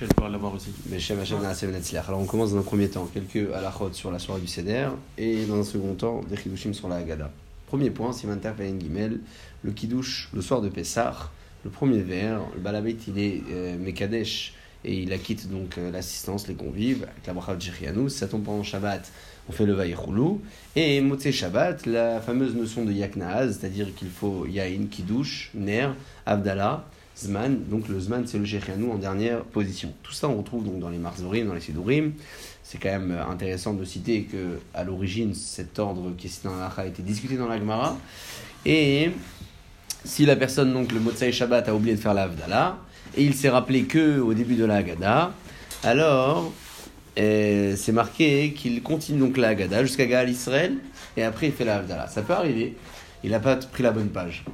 Michel pourra l'avoir aussi. Alors on commence dans un premier temps quelques halachot sur la soirée du Seder et dans un second temps des Kiddushim sur la Haggadah. Premier point, Siman Terpein Gimel, le Kiddush le soir de Pessah, le premier vers, le Balabait il est euh, Mekadesh et il acquitte donc euh, l'assistance, les convives, avec la bracha de. Ça tombe pendant Shabbat, on fait le Vaïchoulou. Et Motzei Shabbat, la fameuse notion de Yaknaaz, c'est-à-dire qu'il faut Yain, Kiddush, Ner, Abdallah, Zman. Donc le Zman, c'est le Jirianou en dernière position. Tout ça, on retrouve donc dans les Marzorim, dans les Sidurim. C'est quand même euh, intéressant de citer que à l'origine, cet ordre qui est dans la a été discuté dans la Gemara. Et si la personne, donc le Motzei Shabbat, a oublié de faire la et il s'est rappelé que au début de la Haggadah, alors euh, c'est marqué qu'il continue donc la Haggadah jusqu'à Gaal Israël et après il fait la. Ça peut arriver, il n'a pas pris la bonne page.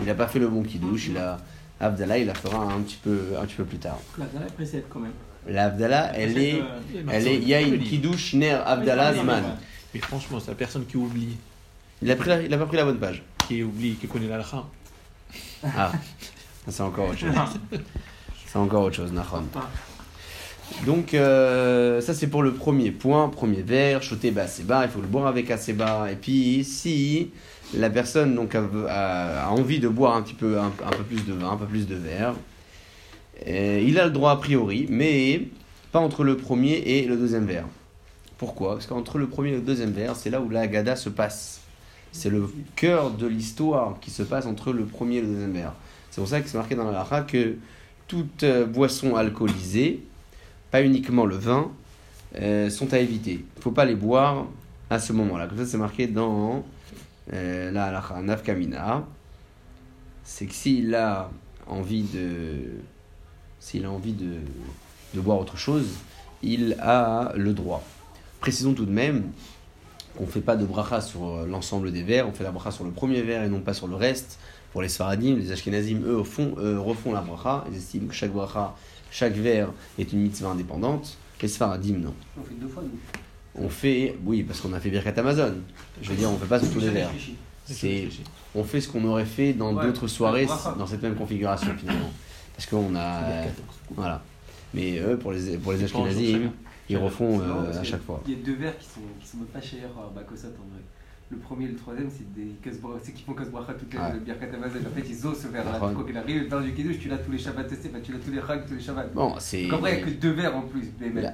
Il n'a pas fait le bon kiddush, il a Havdalah, il la fera un petit peu, un petit peu plus tard. La Havdalah précède quand même. La Havdalah, elle est, elle est, il y a une kiddush ner Havdalah Zman. Mais franchement, c'est la personne qui oublie, Il a pris, la- il a pas pris la bonne page. qui oublie, qui connaît la Ah, c'est encore autre chose. C'est encore autre chose, Nahon. Ah. Donc, euh, ça c'est pour le premier point, premier verre, choté bas assez bas, il faut le boire avec assez bas. Et puis, si la personne donc, a, a- a envie de boire un petit peu, un, un peu plus de vin, un peu plus de verre, il a le droit a priori, mais pas entre le premier et le deuxième verre. Pourquoi? Parce qu'entre le premier et le deuxième verre, c'est là où la Haggadah se passe. C'est le cœur de l'histoire qui se passe entre le premier et le deuxième verre. C'est pour ça que c'est marqué dans la Lacha que toute euh, boisson alcoolisée, pas uniquement le vin, euh, sont à éviter. Il ne faut pas les boire à ce moment-là. Comme ça, c'est marqué dans euh, la Nafkamina. C'est que s'il a envie de, a envie de, de boire autre chose, il a le droit. Précisons tout de même qu'on ne fait pas de bracha sur euh, l'ensemble des verres, on fait la bracha sur le premier verre et non pas sur le reste. Pour les Sfaradim, les Ashkenazim, eux, eux, refont la bracha. Ils estiment que chaque bracha, chaque verre est une mitzvah indépendante. Les Sfaradim, non. On fait deux fois, nous. On fait, oui, parce qu'on a fait Birkat Amazon. Je veux dire, on ne fait pas sur tous les verres. C'est, on fait ce qu'on aurait fait dans Ouais, d'autres soirées, dans cette même configuration finalement. Parce qu'on a, euh, voilà. Mais eux, pour les, pour les Ashkenazim, ils refont euh, à que chaque fois. Il y a deux verres qui sont, qui sont pas chers Bakosat en vrai. Le premier et le troisième, c'est des c'est qui font Kasbracha toute la Ouais. le Birkat. En fait, ils osent ce verre-là. D'accord. Quand il arrive dans du Kiddush, tu l'as tous les Shabbats testés, enfin, tu l'as tous les Chag, tous les Shabbats. Bon, c'est. Après, il n'y a que deux verres en plus. Mais La,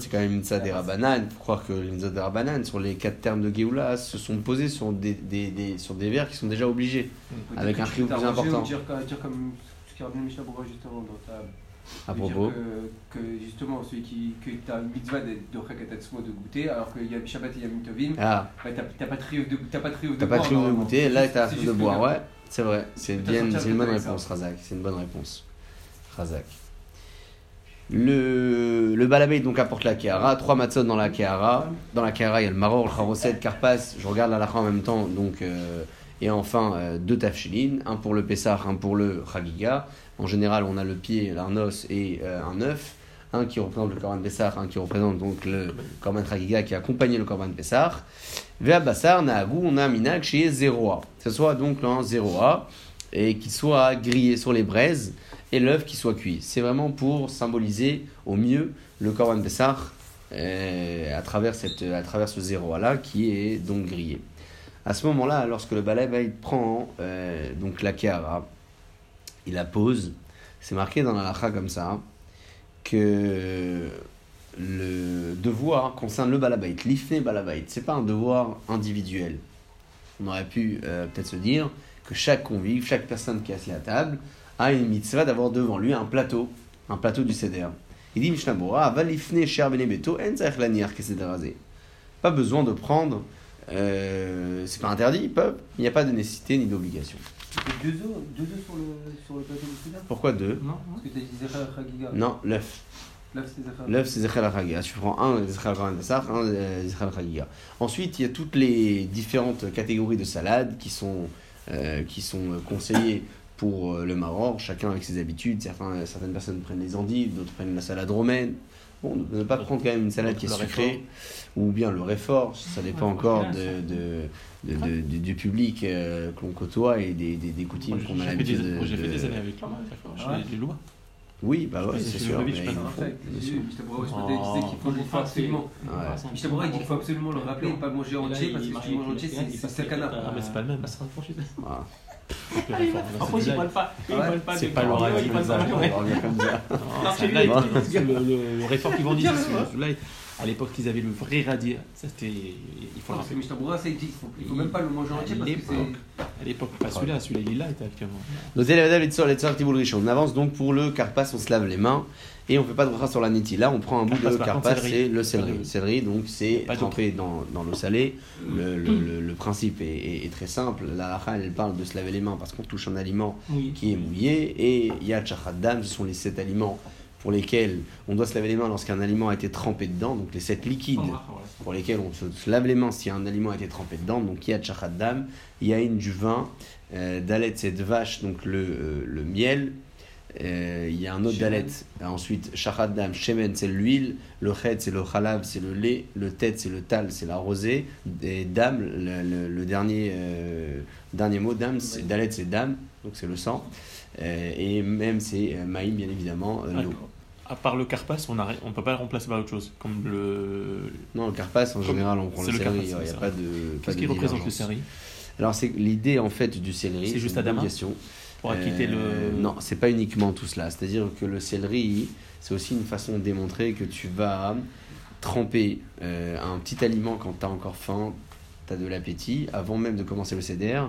c'est quand même une des Rabbanan. Il faut croire que les des Rabbanan, sur les quatre termes de Géoula, se sont posés sur des, des, des- sur des vers qui sont déjà obligés. Avec un t'as plus important. Dire, comme ce qu'a revenu Mishnah Berurah justement dans ta. À propos. Que, que justement, celui qui. que tu as mitzvah de de Chakatatsumo de goûter, alors qu'il y a Shabbat et Yom Tovim, Ah, bah, t'as t'as pas de triomphe de t'as pas de de boire, goûter, là juste- de boire. Ouais, c'est vrai. C'est bien, c'est une bonne réponse, Razak. C'est une bonne réponse. Razak. Le, le balabé donc apporte la Kehara, trois matzot dans la Kehara. Dans la Kehara, il y a le maror, le charoset, le karpas. Je regarde la lacha en même temps, donc. euh, et enfin, euh, deux tafshilin, un pour le Pessah, un pour le Chagiga. En général, on a le pied, un os et euh, un œuf. Un qui représente le Korban Pessah, un qui représente donc le Korban Chagiga qui accompagnait le Korban Pessah. Vea Bassar, Nahagou, on a un minag chez 0A. Que ce soit donc un 0A et qu'il soit grillé sur les braises et l'œuf qui soit cuit. C'est vraiment pour symboliser au mieux le Korban Pessah euh, à, travers cette, à travers ce 0A là qui est donc grillé. À ce moment-là, lorsque le balai prend euh, donc la Kehara, il la pose. C'est marqué dans la lacha comme ça que le devoir concerne le balabait, l'ifne balabait. C'est pas un devoir individuel. On aurait pu euh, peut-être se dire que chaque convive, chaque personne qui est assise à table, a une mitzvah d'avoir devant lui un plateau, un plateau du seder. Il dit Mishnah va l'ifne cher benebeto. Pas besoin de prendre, euh, c'est pas interdit, il n'y a pas de nécessité ni d'obligation. Tu fais deux œufs, deux œufs sur, le, sur le plateau du Seder Pourquoi deux Non Parce que t'as dit Zechel Chagiga. Non, l'œuf. L'œuf, c'est Zechel. Al Tu prends un Zechel al un Zechel al Ensuite, il y a toutes les différentes catégories de salades qui sont, euh, qui sont conseillées pour euh, le maror, chacun avec ses habitudes. Certains, certaines personnes prennent les endives, d'autres prennent la salade romaine. Bon, de ne pas prendre quand même une salade qui est sucrée, ou bien le réfort, ça dépend encore de, de, de- de- du- du public euh, que l'on côtoie et des, des, des coutumes qu'on a j'ai fait des- l'habitude de, j'ai fait de- des années avec lui, les Lois. Oui, bah ouais, C'est sûr. Mishtabura Oshpata, il disait qu'il faut, il faut absolument. Ouais. Mishtabura, il dit qu'il faut absolument le rappeler et pas le manger entier parce que si tu manges entier, c'est- sakana. Ah, mais c'est pas le même. Voilà. Après, ils veulent pas. Pas. C'est de pas le ils pas réfort qu'ils c'est celui-là. À l'époque, ils avaient le vrai radier. Ça, c'était. Il faut le Parce que rappeler. Mishtabura, c'est il qu'il faut, il faut même pas le manger entier parce que c'est. À l'époque, pas celui-là, celui-là, il est là, était actuellement. On avance donc pour le carpas, on se lave les mains et on fait pas de bracha sur la niti. Là, on prend un bout Carpas, de carpas, c'est le céleri. De- Céleri, donc c'est trempé dans, dans l'eau salée. Le, le, le, le principe est, est- est très simple. La halakha, elle parle de se laver les mains parce qu'on touche un aliment Oui. qui est mouillé et Yad Dam, ce sont les sept aliments pour lesquels on doit se laver les mains lorsqu'un aliment a été trempé dedans, donc les sept liquides pour lesquels on se, lave les mains si un aliment a été trempé dedans, donc Yad Dam, Yain du vin, euh, Dalet c'est de vache, donc le, euh, le miel, euh, il y a un autre. Dalet, ensuite Dam, Shemen c'est l'huile, le Chet c'est le Chalab, c'est le lait, le Tête c'est le Tal, c'est la rosée, et Dam, le, le- le dernier, euh, dernier mot, Dam, c'est- Dalet c'est Dam, donc c'est le sang. Euh, et même c'est euh, Maïm, bien évidemment, euh, l'eau. À part le carpas, on ne on peut pas le remplacer par autre chose. Comme le. Non, le carpas, en Comme- général, on prend le le céleri. carpas, Il n'y a pas de. Qu'est-ce qui représente le céleri Alors, c'est l'idée en fait du céleri. C'est juste Adama. Pour acquitter Euh, le. Non, c'est pas uniquement tout cela. C'est-à-dire que le céleri, c'est aussi une façon de démontrer que tu vas tremper euh, un petit aliment quand tu as encore faim, tu as de l'appétit, avant même de commencer le CDR,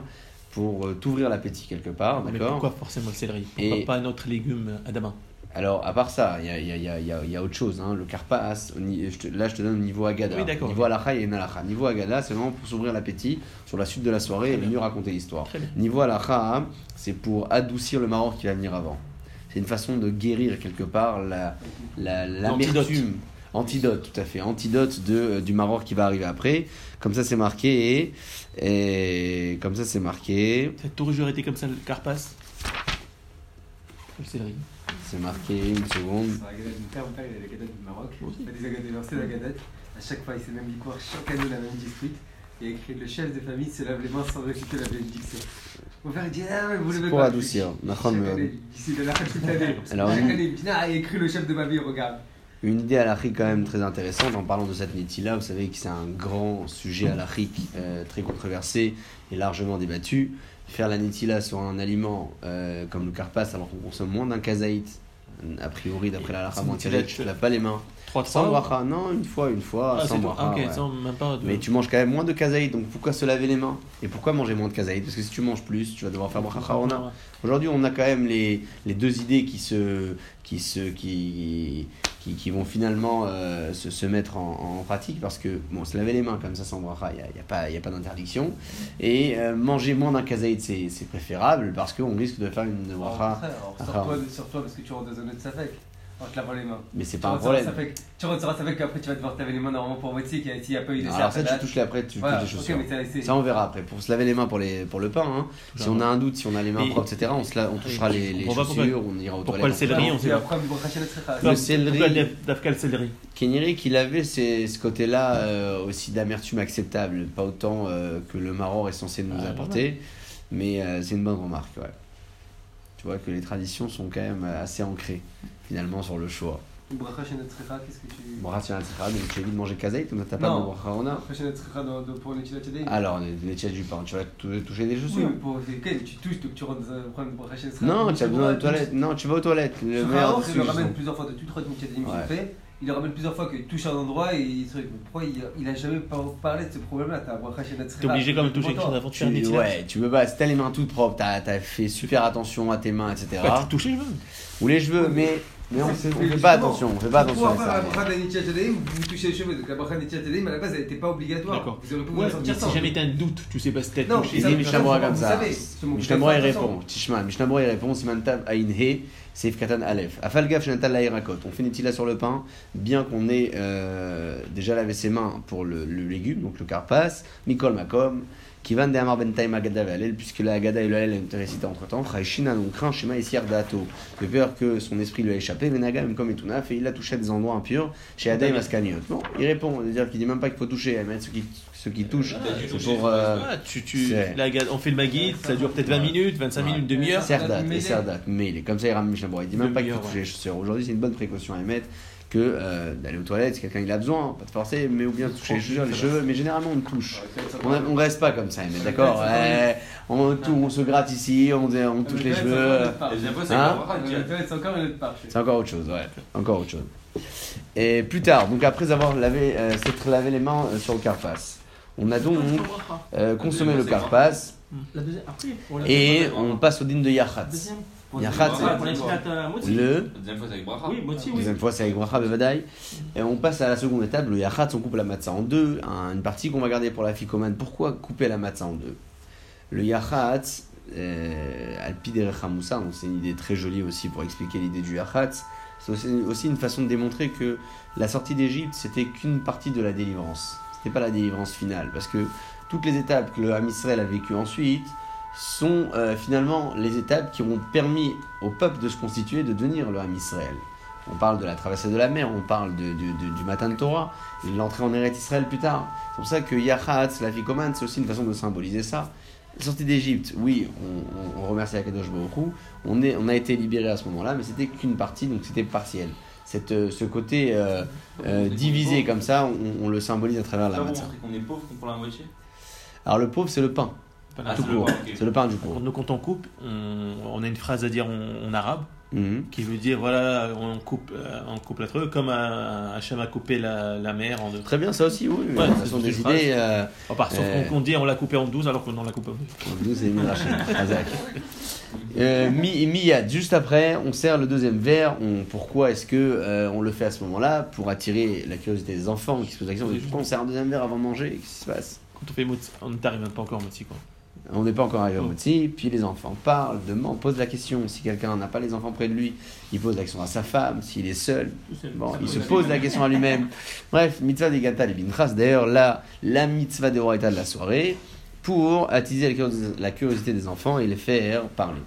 pour euh, t'ouvrir l'appétit quelque part. Mais D'accord pourquoi forcément le céleri? Pourquoi Et- pas un autre légume Adama? Alors, à part ça, il y a, y a- y a- y a- autre chose. hein. Le te- là je te donne au niveau agada. Oui, d'accord. Niveau alakha, il y a une alakha. Niveau agada, c'est vraiment pour s'ouvrir l'appétit sur la suite de la soirée Très et bien. mieux raconter l'histoire. Niveau alakha, c'est pour adoucir le maror qui va venir avant. C'est une façon de guérir quelque part la, la, l'amertume. Antidote, tout à fait. Antidote de, euh, du maror qui va arriver après. Comme ça, c'est marqué. Et, et comme ça, c'est marqué. A toujours été comme ça le carpas? Le céleri. C'est marqué une seconde. Sur la gadette de mon père, mon père il a la gadette du Maroc. Aussi. Il fait des agadettes, lancé la gadette. À chaque fois, il s'est même dit quoi Chaque année, la même dispute. Il a écrit Le chef de famille se lave les mains sans réciter la bénédiction. Mon père il dit Ah, mais vous levez pour pas. adoucir. Chaque mais- année, ici, il a la toute l'année. Alors, Chaque une- année, il écrit le chef de ma vie, regarde. Une idée halachique quand même très intéressante en parlant de cette niti-là. Vous savez que c'est un grand sujet halachique euh, très controversé et largement débattu. Faire la niti-là sur un aliment euh, comme le carpas alors qu'on consomme moins d'un kazaït, a priori d'après la niti-là, tu te laves pas les mains. 3 Sans bracha, non, une fois, une fois, Ah, sans bracha. Ok, ouais. de. Mais tu manges quand même moins de kazaït, donc pourquoi se laver les mains? Et pourquoi manger moins de kazaït? Parce que si tu manges plus, tu vas devoir faire bracha. Aujourd'hui, on a quand même les, les deux idées qui se qui se qui qui, qui vont finalement euh, se, se mettre en, en pratique parce que bon, se laver les mains comme ça sans bracha, il n'y a, y a pas y a pas d'interdiction et euh, manger moins d'un kazaït c'est c'est préférable parce qu'on risque de faire une bracha, sors-toi parce que tu rentres dans un autre safek. En te lavant les mains. mais c'est Tu pas un problème. Tu sur un safek qu'après tu vas devoir te laver les mains normalement pour moitié qu'il n'y a pas eu de Non, alors ça tu touches après, tu Voilà, touches des ok, chaussures. Ça on verra après. Pour se laver les mains pour les pour le pain, hein. si on a un doute, si on a les mains Et- propres, etc. On se la- on touchera les, les On va pourquoi- chaussures, on ira aux pourquoi le céleri, on Et sait pas. on. Le céleri- Pourquoi Dafka le céleri? Keniri qu'il avait c'est ce côté-là euh, aussi d'amertume acceptable, pas autant euh, que le maror est censé nous Ah, apporter, mais euh, c'est une bonne remarque. Ouais. Tu vois que les traditions sont quand même assez ancrées finalement sur le choix. Bracha qu'est-ce que tu. Bracha donc tu as dit de manger kazaït, donc t'as pas de bracha on a. Pour les chilat tchadé. Alors les, tièges du pain, tu vas tou- toucher des Oui, chaussures. mais pour tu touches, donc tu rentres dans un problème de bracha Non, tu as besoin de toilettes. Non, tu vas aux toilettes. Le meilleur le plusieurs fois fait. Il le ramène plusieurs fois qu'il touche un endroit et il se dit, mais pourquoi il, il a jamais par- parlé de ce problème-là? T'as T'es obligé quand même de toucher quelque chose avant de faire une Tu, ouais, tu veux pas, si t'as les mains toutes propres, t'as as fait super attention à tes mains, etc. Bah, tu touches les cheveux. Ou les cheveux, mais, mais on, fait, on fait pas attention, on fait pas attention Pour à avoir la vous touchez les cheveux. Donc la bracha Tadéim, à la base, elle n'était pas obligatoire. D'accord. Vous aurez pu Ouais, vous mais sortir si jamais t'as un doute, tu sais pas si t'as Non, touché. Vous Mishnabura savez, comme ça. Mishnabura il pas répond, Tishma, Mishnabura il répond, Simantav Ain He, Seif Katan Aleph. Afalgaf Shenantal Laïrakot. On fait une tila sur le pain, bien qu'on ait euh, déjà lavé ses mains pour le, le légume, donc le carpas, Mikol Makom, Kivan de Amar Bentaim Agada Valel, puisque la Agada et le Halel ont été récités entre temps, Chaishina, donc craint Shema et Dato, de peur que son esprit lui a échappé, Venaga, même comme Etunaf, et il a touché à des endroits impurs, chez Adaim Askaniot. Non, il répond, c'est-à-dire qu'il dit même pas qu'il faut toucher, mais ce qui, ce qui touche, c'est pour. euh, tu, tu, c'est- la ga- on fait le maguide, ça dure peut-être 20 minutes, 25 minutes, demi-heure. Serdat, et. Serdat, mêlé. Comme ça, il ramène Mishnah. Il dit même pas qu'il faut toucher les chaussures. Aujourd'hui, c'est une bonne précaution à émettre que euh, d'aller aux toilettes si quelqu'un il a besoin, pas de forcer, mais ou bien de toucher les cheveux, mais généralement on touche. On, a- on reste pas comme ça, mais d'accord ouais, on, tout, on se gratte ici, on, on touche les cheveux. C'est Hein encore une autre part. C'est encore autre chose, ouais. Encore autre chose. Et plus tard, donc après avoir lavé, euh, s'être lavé les mains euh, sur le carpas, on a donc euh, consommé le carpas et on passe au dîne de Yachat. Yachat, euh. Le deuxième fois, c'est avec Bracha. Oui, Motzi, oui. deuxième fois, c'est avec Bracha. Et on passe à la seconde étape, le Yachat, on coupe la matzah en deux. Un- une partie qu'on va garder pour la ficomane. Pourquoi couper la matzah en deux? Le Yachat, euh, Alpi Derech Hamoussa, donc c'est une idée très jolie aussi pour expliquer l'idée du Yachat. C'est aussi, aussi une façon de démontrer que la sortie d'Égypte, c'était qu'une partie de la délivrance. C'était pas la délivrance finale. Parce que toutes les étapes que le Ham Israël a vécues ensuite sont euh, finalement les étapes qui ont permis au peuple de se constituer, de devenir le Ham Israël. On parle de la traversée de la mer, on parle de- de- de- du matin de Torah, l'entrée en Eretz Israël plus tard. C'est pour ça que Yachatz, la Fikoman, c'est aussi une façon de symboliser ça. La sortie d'Égypte, oui, on, on- on remercie Akadosh Baruch on, est, on a été libéré à ce moment-là, mais c'était qu'une partie, donc c'était partiel. Cette, euh, ce côté euh, euh, divisé comme ça, on, on le symbolise à travers la matzah. qu'on est pauvre, qu'on prend la moitié? Alors le pauvre, c'est le pain, Ah, tout c'est le court. pain, ok. C'est le pain du pauvre. nous, quand on coupe, on, on a une phrase à dire en, en arabe Mhm. qui veut dire voilà, on coupe, euh, on coupe la truc comme un- Hachem a coupé la, la mer en deux. Très bien, ça aussi, oui. Ouais, ce sont des idées. Euh, À part, sauf Euh. qu'on dit on l'a coupé en 12 alors qu'on en l'a coupé en deux. Nous, c'est Midrashim, Razak. Euh, mi- Miyad, juste après, on sert le deuxième verre. On- pourquoi est-ce que euh, on le fait à ce moment-là Pour attirer la curiosité des enfants qui se posent la question pourquoi on sert un deuxième verre avant de manger? Qu'est-ce qui se passe? Quand on fait on n'arrive même pas encore au quoi. On n'est pas encore arrivé au moti, puis les enfants parlent, demandent, posent la question. Si quelqu'un n'a pas les enfants près de lui, il pose la question à sa femme. S'il est seul, Bon, il se pose la question à lui-même. Bref, mitzvah des gata les. D'ailleurs, là, la mitzvah des de la soirée pour attiser la curiosité- des enfants et les faire parler.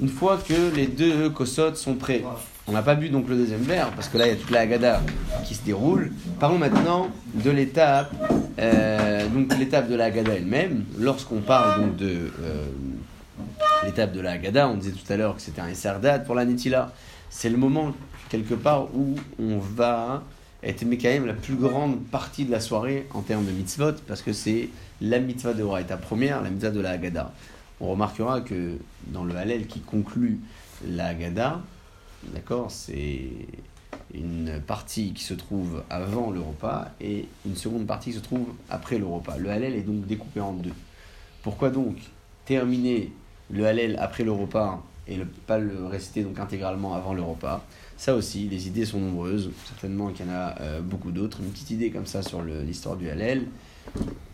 Une fois que les deux kosot sont prêts, on n'a pas bu donc le deuxième verre parce que là il y a toute la Haggadah qui se déroule. Parlons maintenant de l'étape, euh, donc l'étape de la Haggadah elle-même. Lorsqu'on parle donc de euh, l'étape de la Haggadah, on disait tout à l'heure que c'était un Esserdat pour la Netila. C'est le moment quelque part où on va être même la plus grande partie de la soirée en termes de mitzvot parce que c'est la mitzvah de Horaïta première, la mitzvah de la Haggadah. On remarquera que dans le Hallel qui conclut la Haggadah, d'accord, c'est une partie qui se trouve avant le repas et une seconde partie qui se trouve après le repas. Le Hallel est donc découpé en deux. Pourquoi donc terminer le Hallel après le repas et ne pas le réciter donc intégralement avant le repas? Ça aussi, les idées sont nombreuses. Certainement qu'il y en a euh, beaucoup d'autres. Une petite idée comme ça sur l'histoire du Hallel.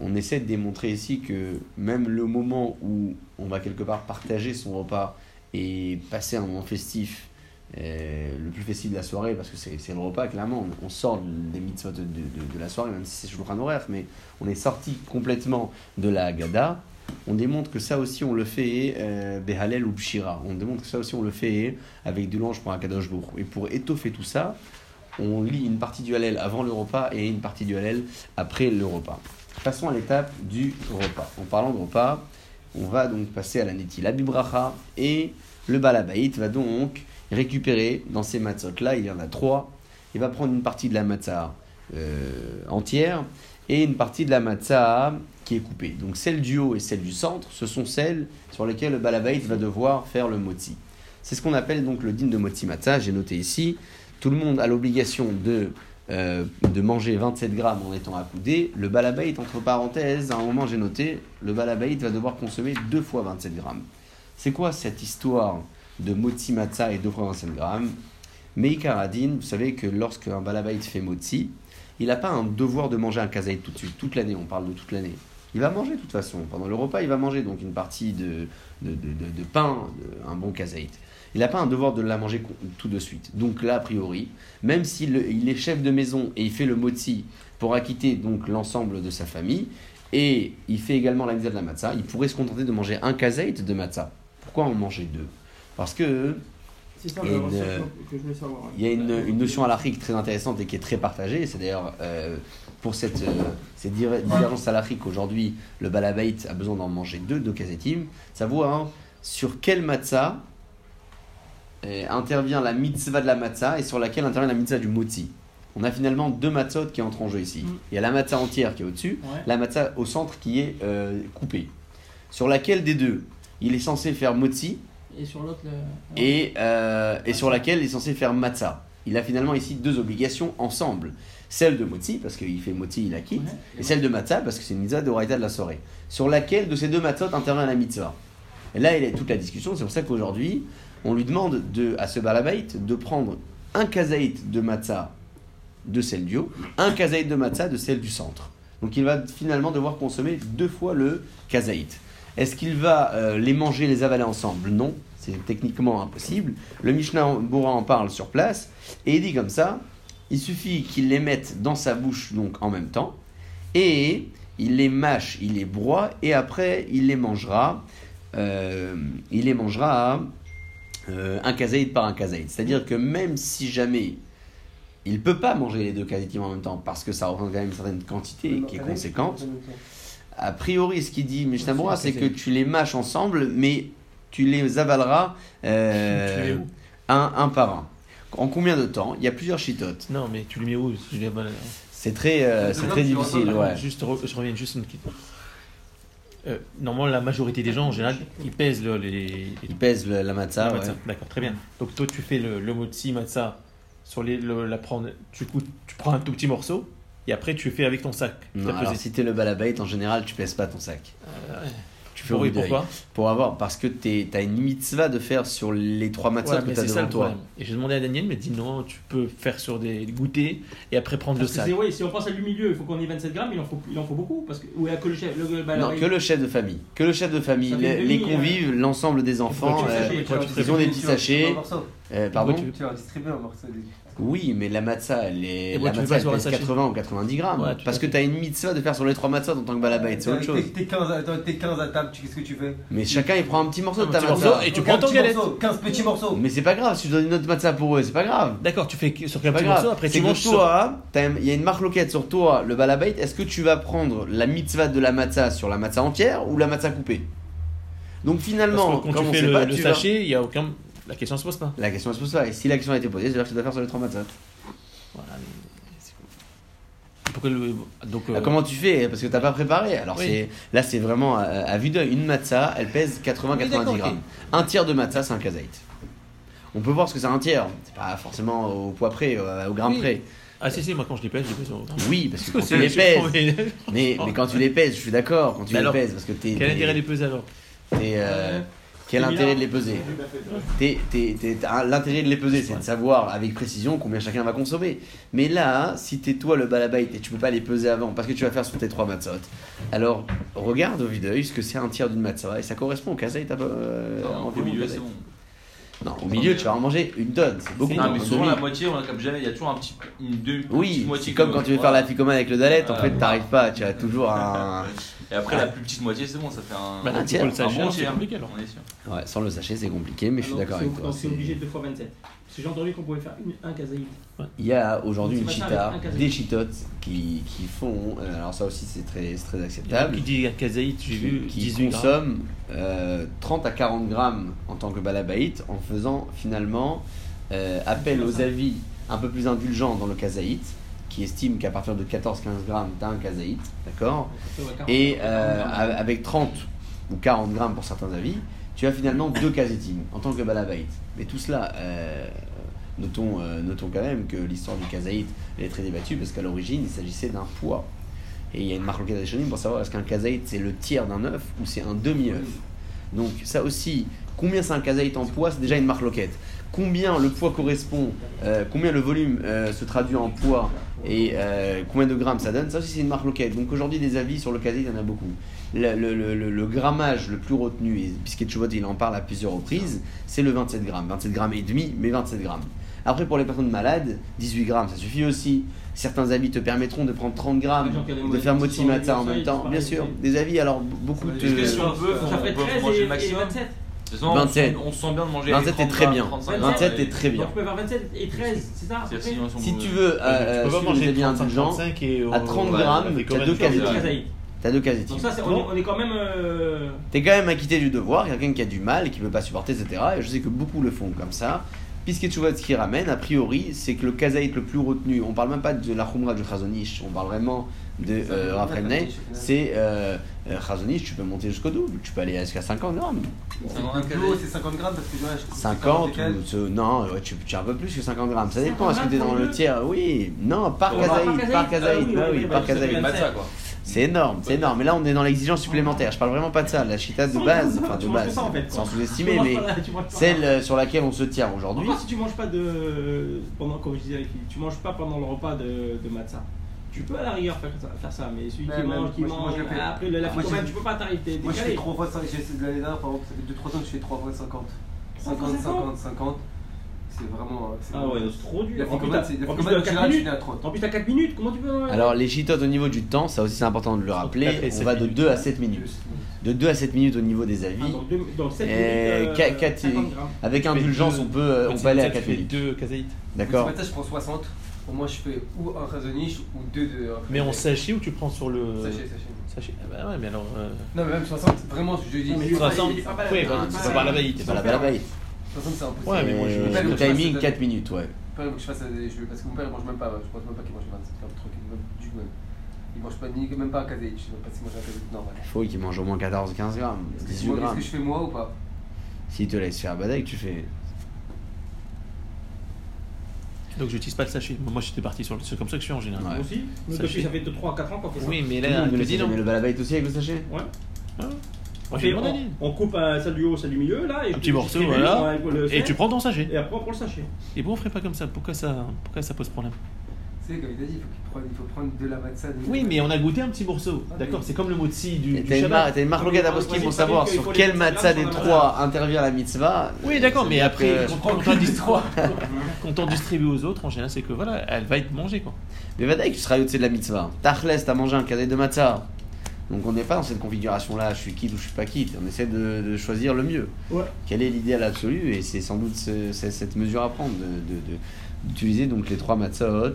On essaie de démontrer ici que même le moment où on va quelque part partager son repas et passer un moment festif, le plus festif de la soirée, parce que c'est le repas, clairement, on, sort des mitzvot de, de, la soirée, même si c'est Shulchan horaire, mais on est sorti complètement de la Haggadah. On démontre que ça aussi on le fait euh, Behalel ou Bshira. On démontre que ça aussi on le fait avec du louange pour un Kadosh. Et pour étoffer tout ça, on lit une partie du Hallel avant le repas et une partie du Hallel après le repas. Passons à l'étape du repas. En parlant de repas, on va donc passer à la Netila Bibracha et le Balabaït va donc récupérer dans ces matzot là, il y en a trois. Il va prendre une partie de la matzah euh, entière et une partie de la matzah qui est coupée. Donc celle du haut et celle du centre, ce sont celles sur lesquelles le Balabaït va devoir faire le moti. C'est ce qu'on appelle donc le din de moti matzah. J'ai noté ici. Tout le monde a l'obligation de, euh, de manger 27 grammes en étant accoudé. Le balabait, entre parenthèses, à un moment j'ai noté, le balabait va devoir consommer deux fois 27 grammes. C'est quoi cette histoire de moti matzah et 27 grammes Meikar Adin, vous savez que lorsque un balabait fait moti, il n'a pas un devoir de manger un kazaït tout de suite, toute l'année, on parle de toute l'année. Il va manger de toute façon. Pendant le repas, il va manger donc une partie de, de, de- pain, un bon kazaït. Il n'a pas un devoir de la manger tout de suite. Donc là, a priori, même s'il il est chef de maison et il fait le moti pour acquitter donc l'ensemble de sa famille, et il fait également la de la matzah, il pourrait se contenter de manger un kazaït de matzah. Pourquoi en manger deux? Parce que ça Et le une, il y a une, une notion halachique très intéressante et qui est très partagée. C'est d'ailleurs euh, pour cette, euh, cette diver- divergence halachique aujourd'hui, le balabait a besoin d'en manger deux, deux kazetim. Savoir hein, sur quelle matzah euh, intervient la mitzvah de la matzah et sur laquelle intervient la mitzvah du motzi. On a finalement deux matzot qui entrent en jeu ici. Mm. Il y a la matzah entière qui est au-dessus, Ouais. la matzah au centre qui est euh, coupée. Sur laquelle des deux il est censé faire motzi Et sur l'autre, le. et, euh, et sur laquelle il est censé faire matzah. Il a finalement ici deux obligations ensemble. Celle de motzi, parce qu'il fait motzi, il la quitte, Ouais. et celle de matzah, parce que c'est une mitzvah de Horaïta de la soirée. Sur laquelle de ces deux matzot intervient la mitzvah. Et là, il est toute la discussion. C'est pour ça qu'aujourd'hui, on lui demande de, à ce balabait de prendre un kazaït de matzah de celle du haut, un kazaït de matzah de celle du centre. Donc il va finalement devoir consommer deux fois le kazaït. Est-ce qu'il va euh, les manger, les avaler ensemble? Non, c'est techniquement impossible. Le Mishnah Bora en parle sur place et il dit comme ça il suffit qu'il les mette dans sa bouche donc en même temps et il les mâche, il les broie et après il les mangera. euh, il les mangera euh, un kazaït par un kazaït. C'est-à-dire que même si jamais il peut pas manger les deux kazaïtim en même temps parce que ça représente quand même une certaine quantité qui est conséquente. A priori, ce qu'il dit Mishnah c'est que tu les mâches ensemble, mais tu les avaleras euh, Tu les mets où un, un par un. En combien de temps? Il y a plusieurs chitotes. Non, mais tu les mets où? Les-. C'est très, euh, c'est très difficile, ouais. Juste, je reviens juste une question. Euh, normalement, la majorité des gens, en général, ils pèsent le- les, les- Il pèse le- la matzah, ouais. D'accord, très bien. Donc toi, tu fais le, le motzi matzah sur les, le- la prendre, tu, tu prends un tout petit morceau et après tu fais avec ton sac. Non, alors si t'es le balabait, en général, tu pèses pas ton sac. Euh, ouais. Tu fais oui, pourquoi Pour avoir, parce que tu as une mitzvah de faire sur les trois matzahs Voilà, que tu as devant le toi. Et j'ai demandé à Daniel, il m'a dit non, tu peux faire sur des goûters et après prendre Parce le sac. c'est- ouais, si on pense à du milieu, il faut qu'on ait 27 grammes, il en faut, il en faut beaucoup. Parce que, ou que le chef, le, bah, Non, que le chef de famille. Que le chef de famille, les, convives, l'ensemble des enfants. Euh, ils ont des petits sachets. euh, pardon Tu vas distribuer un morceau. Oui, mais la matzah, elle est, Et la veux matzah, elle pèse sachet 80 ou 90 grammes. Ouais, parce que fait. tu as une mitzvah de faire sur les trois matzahs en tant que balabait, c'est autre chose. T'es 15, attends, t'es 15 à table, tu- qu'est-ce que tu fais? Mais chacun, il prend un petit morceau de ta matzah. et tu prends un ton petit galette. morceau, 15 petits morceaux. Mais c'est pas grave, si tu donnes une autre matzah pour eux, c'est pas grave. D'accord, tu fais sur quel petit grave. morceau après C'est tu que manges sur- toi, t'as- il y a une marloquette sur toi, le balabait. Est-ce que tu vas prendre la mitzvah de la matzah sur la matzah entière ou la matzah coupée? Donc Parce finalement, que quand tu on fais le, pas, le tu vas- sachet, il y a aucun. La question se pose pas. La question se pose pas. Et si la question a été posée, c'est-à-dire que tu dois faire sur les trois matzahs. Voilà, mais c'est- Pourquoi le. Donc. Ah, euh, comment tu fais? Parce que t'as pas préparé. Alors Oui. c'est là, c'est vraiment à, à vue d'œil. Une matzah, elle pèse 80-90 Oui, d'accord, ok. grammes. Un tiers de matzah, c'est un kazaït. On peut voir ce que c'est un tiers. C'est pas forcément au poids près, au, au gramme Oui. près. Ah si, si, moi quand je les pèse, je les pèse. Oui, parce que quand C'est- tu les pèses, mais, mais quand tu les pèses, je suis d'accord. Quand tu Mais les alors, pèses, parce que t'es. Quel intérêt les peser alors? T'es, euh, Quel intérêt de les peser T'es- t'es- t'es- t'as- L'intérêt de les peser, c'est de savoir avec précision combien chacun va consommer. Mais là, si t'es toi le balabait et tu peux pas les peser avant parce que tu vas faire sur tes trois matzot, alors regarde au d'œil ce que c'est un tiers d'une matzah et ça correspond au kazaï. t'as pas, euh, environ Au milieu, c'est bon. Non, au milieu, tu vas en manger une tonne, c'est beaucoup. Non, mais souvent demi. la moitié, on la capte jamais. Il y a toujours un petit, une deux, Oui, petite moitié qui comme quand tu veux faire la voilà. ficoma avec le dalet, en Voilà. fait, t'arrives pas, tu as toujours un. Et après, la plus petite moitié, c'est bon, ça fait un. Bah, Un tiers, un sachet, bon tiers. compliqué alors. On est sûr. Ouais, sans le sachet, c'est compliqué, mais je suis d'accord avec toi. Donc c'est obligé 2 fois 27. Parce que j'ai entendu qu'on pouvait faire une, un kazaïd. Il y a aujourd'hui une chita, un des chitotes qui, qui font, euh, alors ça aussi c'est très, c'est très Il y en a acceptable, Qui dit kazaït, j'ai vu qui 18 grammes. consomment euh, 30 à 40 grammes en tant que balabaït en faisant finalement euh, appel aux avis un peu plus indulgents dans le kazaït, qui estiment qu'à partir de 14-15 grammes t'as un kazaït, d'accord Ça va, 40, Et 40 euh, avec 30 ou 40 grammes pour certains avis, tu as finalement deux kazetim en tant que balabaït. Mais tout cela, euh, notons, euh, notons quand même que l'histoire du kazaït elle est très débattue parce qu'à l'origine il s'agissait d'un poids. Et il y a une marque Rishonim pour savoir est-ce qu'un kazaït c'est le tiers d'un œuf ou c'est un demi-œuf. Donc ça aussi, combien c'est un kazaït en poids, c'est déjà une marloquette. Combien le poids correspond, euh, combien le volume euh, se traduit en poids et euh, combien de grammes ça donne, ça aussi c'est une marloquette. Donc aujourd'hui des avis sur le kazaït, il y en a beaucoup. Le, le- le- le- grammage le plus retenu, et Chuvot il en parle à plusieurs reprises, c'est le 27 grammes. 27 grammes et demi, mais 27 grammes. Après, pour les personnes malades, 18 grammes, ça suffit aussi. Certains avis te permettront de prendre 30 grammes, de faire moti en même temps. Bien sûr, des avis, alors beaucoup te. Est-ce que si on peut, Ça on fait peut 13 manger et, le et maximum 27. Façon, on 27. sent- On se sent bien de manger 27 les est très 30 bien. 35 27 grammes, est très bien. Donc, tu peux faire 27 et 13, c'est ça si Si tu veux, tu euh, peux pas suivre manger les avis 35, indulgents, 35 et au- à 30 ouais, grammes, t'as combien deux Kazaïd. t'as deux qualités. Donc ça, c'est- on, est, on est quand même... euh, T'es quand même acquitté du devoir, quelqu'un qui a du mal et qui peut pas supporter, etc. Et je sais que beaucoup le font comme ça. Puisque tu vois ce qui ramène, a priori, c'est que le kazaït le plus retenu, on parle même pas de la khumra du chazonish, on parle vraiment de euh, final. c'est euh, euh, tu peux monter jusqu'au double, tu peux aller jusqu'à 50 grammes. C'est 50 grammes parce que moi, je 50 décale. ou ce- non, ouais, tu, tu as un peu plus que 50 grammes. Ça 50 dépend, est-ce que tu es dans le tiers? Oui, non, par kazaït, par par kazaït, ah oui, bah oui, oui, oui, par kazaït. C'est énorme, c'est énorme. Mais là, on est dans l'exigence supplémentaire. Je parle vraiment pas de ça. La chita de base, enfin de base, ça, en fait, sans sous-estimer, mais celle euh, sur laquelle on se tient aujourd'hui. Si tu manges pas de. Pendant, comme je disais, avec lui, tu manges pas pendant le repas de, de matzah. Tu peux à la rigueur faire ça, faire ça mais celui Ouais, qui mange, qui moi, je- moi, mange, je après le tu peux pas t'arriver, t'es Moi, je fais décalé. 3 fois 5. J'ai l'année dernière, par exemple, ça fait 2-3 ans que je fais 3 fois 50. 50, 50, 50. C'est vraiment. c'est Ah ouais, c'est trop La dur. En plus, t'as c'est- la en plus, ficomane, t'as tu 4 rates, tu minutes. n'es à 30. En plus, t'as 4 minutes, comment tu peux. Alors, les chitotes au niveau du temps, ça aussi c'est important de le rappeler. On va de minutes. 2 à 7 minutes. De 2 à 7 minutes au niveau des Ah, avis. deux- donc 7 Et minutes. euh, qua- quatre- 50 grammes. Avec indulgence, deux- on peut, euh, aller à 4 Tu fais minutes. deux kazaït. D'accord Ce matin, je prends 60. Pour moi, je fais ou un razoniche ou deux de. Mais en sachet ou tu prends sur le. Sachet, sachet. Sachet. Ah bah ouais, mais alors. euh, Non, mais même 60, vraiment, je dis. Mais lui, 60, il est pas oui, il est bah, pas c'est pas la veille. C'est pas la balle veille. 60, c'est impossible. Ouais, mais moi, je- Le timing, fasse- 4 minutes, ouais. Pas que je fasse des- je- Parce que mon père, il mange même pas. Je pense même pas qu'il mange 27 grammes tranquille. Même du tout, même. Il mange pas, ni, même pas un kazaï. Je sais même pas s'il mange un kazaï normal. Il faut qu'il mange au moins 14-15 grammes, Est-ce que 18 moi, grammes. Est-ce que je fais moi ou pas? S'il te laisse faire badaï, tu fais. Donc j'utilise pas le sachet. Moi j'étais parti sur le. C'est comme ça que je suis en général. Ouais. Moi aussi. Nous, Ça depuis, fait- ça fait 3 4 ans qu'on fait ça. Oui, mais Tout le là, monde il le me dit non. mais le balabait aussi avec le sachet Ouais. Ah. On, fait- coupe un, celle du haut, celle du milieu, là. Et Un petit morceau, et voilà. Et tu prends ton sachet. Et après, on prend le sachet. Et bon, on ferait pas comme ça. Pourquoi ça, pourquoi ça pose problème? Tu sais, comme il a dit, il faut, qu'il prenne- il faut prendre de la matzah. Oui, mais on a goûté un petit morceau. D'accord, c'est comme le motzi du, T'as une, mar- Shabbat. t'as une marloquette à Boski Ouais, pour savoir sur quelle 25 matzah des trois intervient la mitzvah. Oui, d'accord, mais après, quand, on distribue, aux autres, en général, c'est que voilà, elle va être mangée quoi. Mais Vadaï, tu seras au-dessus de la mitzvah. Tachles, t'as mangé un cadet de matzah. Donc on n'est pas dans cette configuration-là, je suis quitte ou je suis pas quitte. On essaie de, de choisir le mieux. Ouais. Quel est l'idéal absolu? Et c'est sans doute ce- cette mesure à prendre, de- de- de- d'utiliser donc les trois matzahot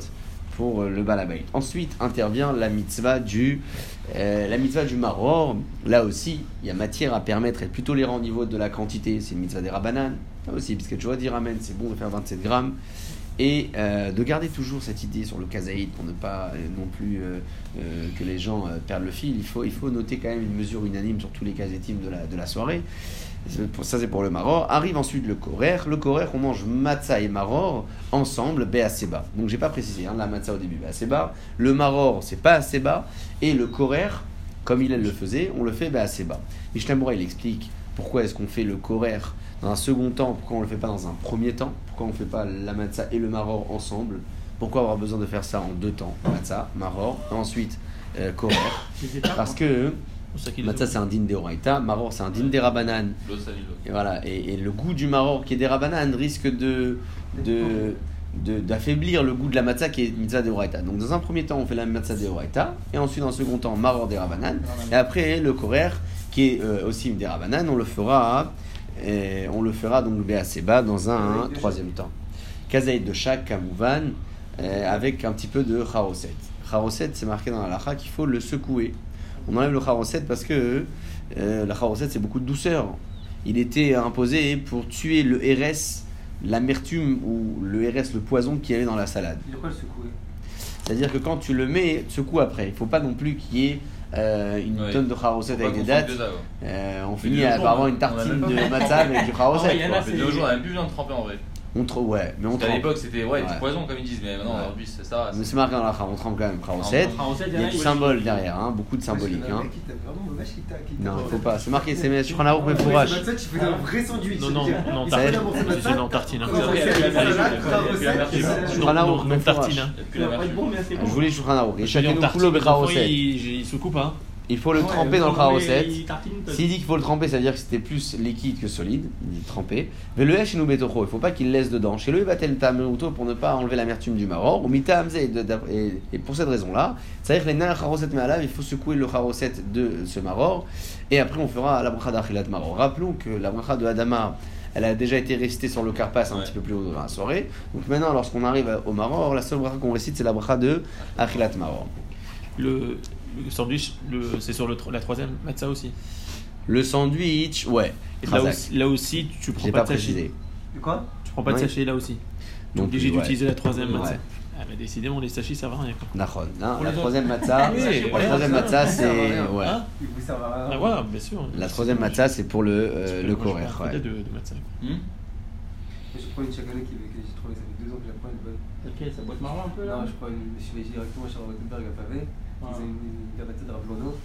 pour euh, le balabait. Ensuite intervient la mitzvah du euh, la mitzvah du maror. Là aussi, il y a matière à permettre, être plus tolérant au niveau de la quantité. C'est une mitzvah des rabanan. Là aussi, puisque tu vois dire amen, c'est bon de faire 27 grammes. Et euh, de garder toujours cette idée sur le kazaïd pour ne pas euh, non plus euh, que les gens perdent le fil. Il faut, il faut noter quand même une mesure unanime sur tous les kazetim de la, de la soirée. Ça, c'est pour le maror. Arrive ensuite le korer. Le korer, on mange matzah et maror ensemble, béaseba. Donc, j'ai pas précisé hein, la matzah au début, béaseba. Le maror, c'est pas assez bas. Et le korer, comme il le faisait, on le fait béaseba. Mishnah il explique pourquoi est-ce qu'on fait le korer dans un second temps, pourquoi on le fait pas dans un premier temps, pourquoi on ne fait pas la matzah et le maror ensemble, pourquoi avoir besoin de faire ça en deux temps, matzah, maror, et ensuite euh, parce hein. que matzah c'est un din de oraita, maror c'est un din des rabanan, et voilà, et, et le goût du maror qui est des rabanan risque de, de, de- d'affaiblir le goût de la matzah qui est mitzvah de oraita. Donc dans un premier temps on fait la matzah de oraita, et ensuite dans un second temps maror des rabanan, et après le korer qui est euh, aussi une des rabanan, on le fera, et on le fera donc assez bas dans un de troisième temps. Kazaïd de chaque kamouvan euh, avec un petit peu de charoset. Charoset, c'est marqué dans la lacha qu'il faut le secouer. On enlève le charoset parce que euh, la charoset c'est beaucoup de douceur. Il était imposé pour tuer le RS, l'amertume ou le RS, le poison qu'il y avait dans la salade. Est quoi le secouer? C'est-à-dire que quand tu le mets, secoue après. Il faut pas non plus qu'il y ait euh, une Ouais. tonne de charoset avec des dates. que ça, ouais. Euh, on finit on- une tartine de matzah avec du Ah charoset. ouais, il y en a, c'est- de nos jours, on a plus besoin de tremper en vrai. On tr- ouais, mais on trempe. l'époque, c'était ouais, Ouais. du poison, comme ils disent, mais maintenant, aujourd'hui, c'est ça. Mais c'est- marqué dans la on trempe quand même. Ah, Il y a du symbole derrière, hein, beaucoup de symbolique. Le Hein. Non, il faut pas. C'est marqué, c'est sur un arbre mais Ouais, fourrage. c'est matzah, tu faisais un vrai sandwich. Non, non, non, tartine. de non, tartine. La la- la- la- Je Non, prends la non, mais tartine. hein. Et la mais Je voulais. Et Je dis en chacun tartine, coulo des fois, becharoset. il il se coupe, hein. Il faut le Ouais, tremper dans le Kharoset. S'il dit qu'il faut le tremper, ça veut dire que c'était plus liquide que solide. Il dit tremper. Mais le Hesh nous betocho, il ne faut pas qu'il le laisse dedans. Chez lui, il va tel tameruto pour ne pas enlever l'amertume du maror. Ou et, de- et- et pour cette raison-là, c'est-à-dire que les nains Kharoset il faut secouer le Kharoset de ce maror. Et après, on fera la bracha d'Achilat Maror. Rappelons que la bracha de Adama, elle a déjà été récitée sur le Karpas un Ouais. petit peu plus haut dans la soirée. Donc maintenant, lorsqu'on arrive au maror, la seule bracha qu'on récite, c'est la bracha de Achilat Maror. Le, le sandwich, le, c'est sur le, la troisième matzah aussi. Le sandwich, ouais. Et là, aussi, là aussi, tu prends pas, pas de sachet. précisé. De quoi? Tu prends pas de sachet là aussi. Non obligé ouais. d'utiliser la troisième Ouais. matzah. Ah, mais décidément, les sachets servent à rien. Hein. La les troisième matzah, Oui, la troisième ça, matzah, ça c'est ouais. Hein Il vous servent à rien. Ah, ouais, bien sûr. La troisième matzah, c'est pour le euh, le ouais. peu de, de matzah. Hmm? Je prends une chaque année qui que j'ai trouvé, ça fait deux ans que je la prends une bonne. Ok, ça boîte marron un peu là Non, je prends une, je vais directement chez Rottenberg à Pavé. Ils ont une, une gabata de Ravlono.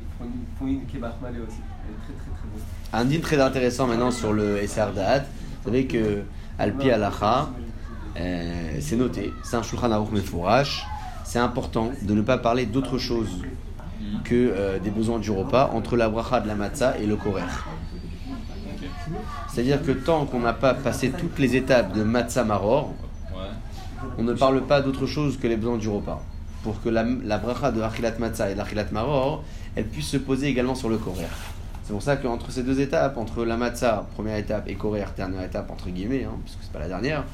Ils font une, ils font une kebab malé aussi. Elle est très très très bonne. Un din très intéressant maintenant sur le SR Da'at. Vous savez que Alpi Alacha, euh, c'est noté, c'est un Shulchan Aruch Mefourash. C'est important de ne pas parler d'autre chose que euh, des besoins du repas entre la bracha de la matzah et le korer. C'est-à-dire que tant qu'on n'a pas passé toutes les étapes de matzah maror, on ne parle pas d'autre chose que les besoins du repas. Pour que la, bracha de Achilat Matzah et l'Achilat Maror, elle puisse se poser également sur le Korer. C'est pour ça qu'entre ces deux étapes, entre la Matzah, première étape, et Korer, dernière étape, entre guillemets, hein, puisque c'est pas la dernière,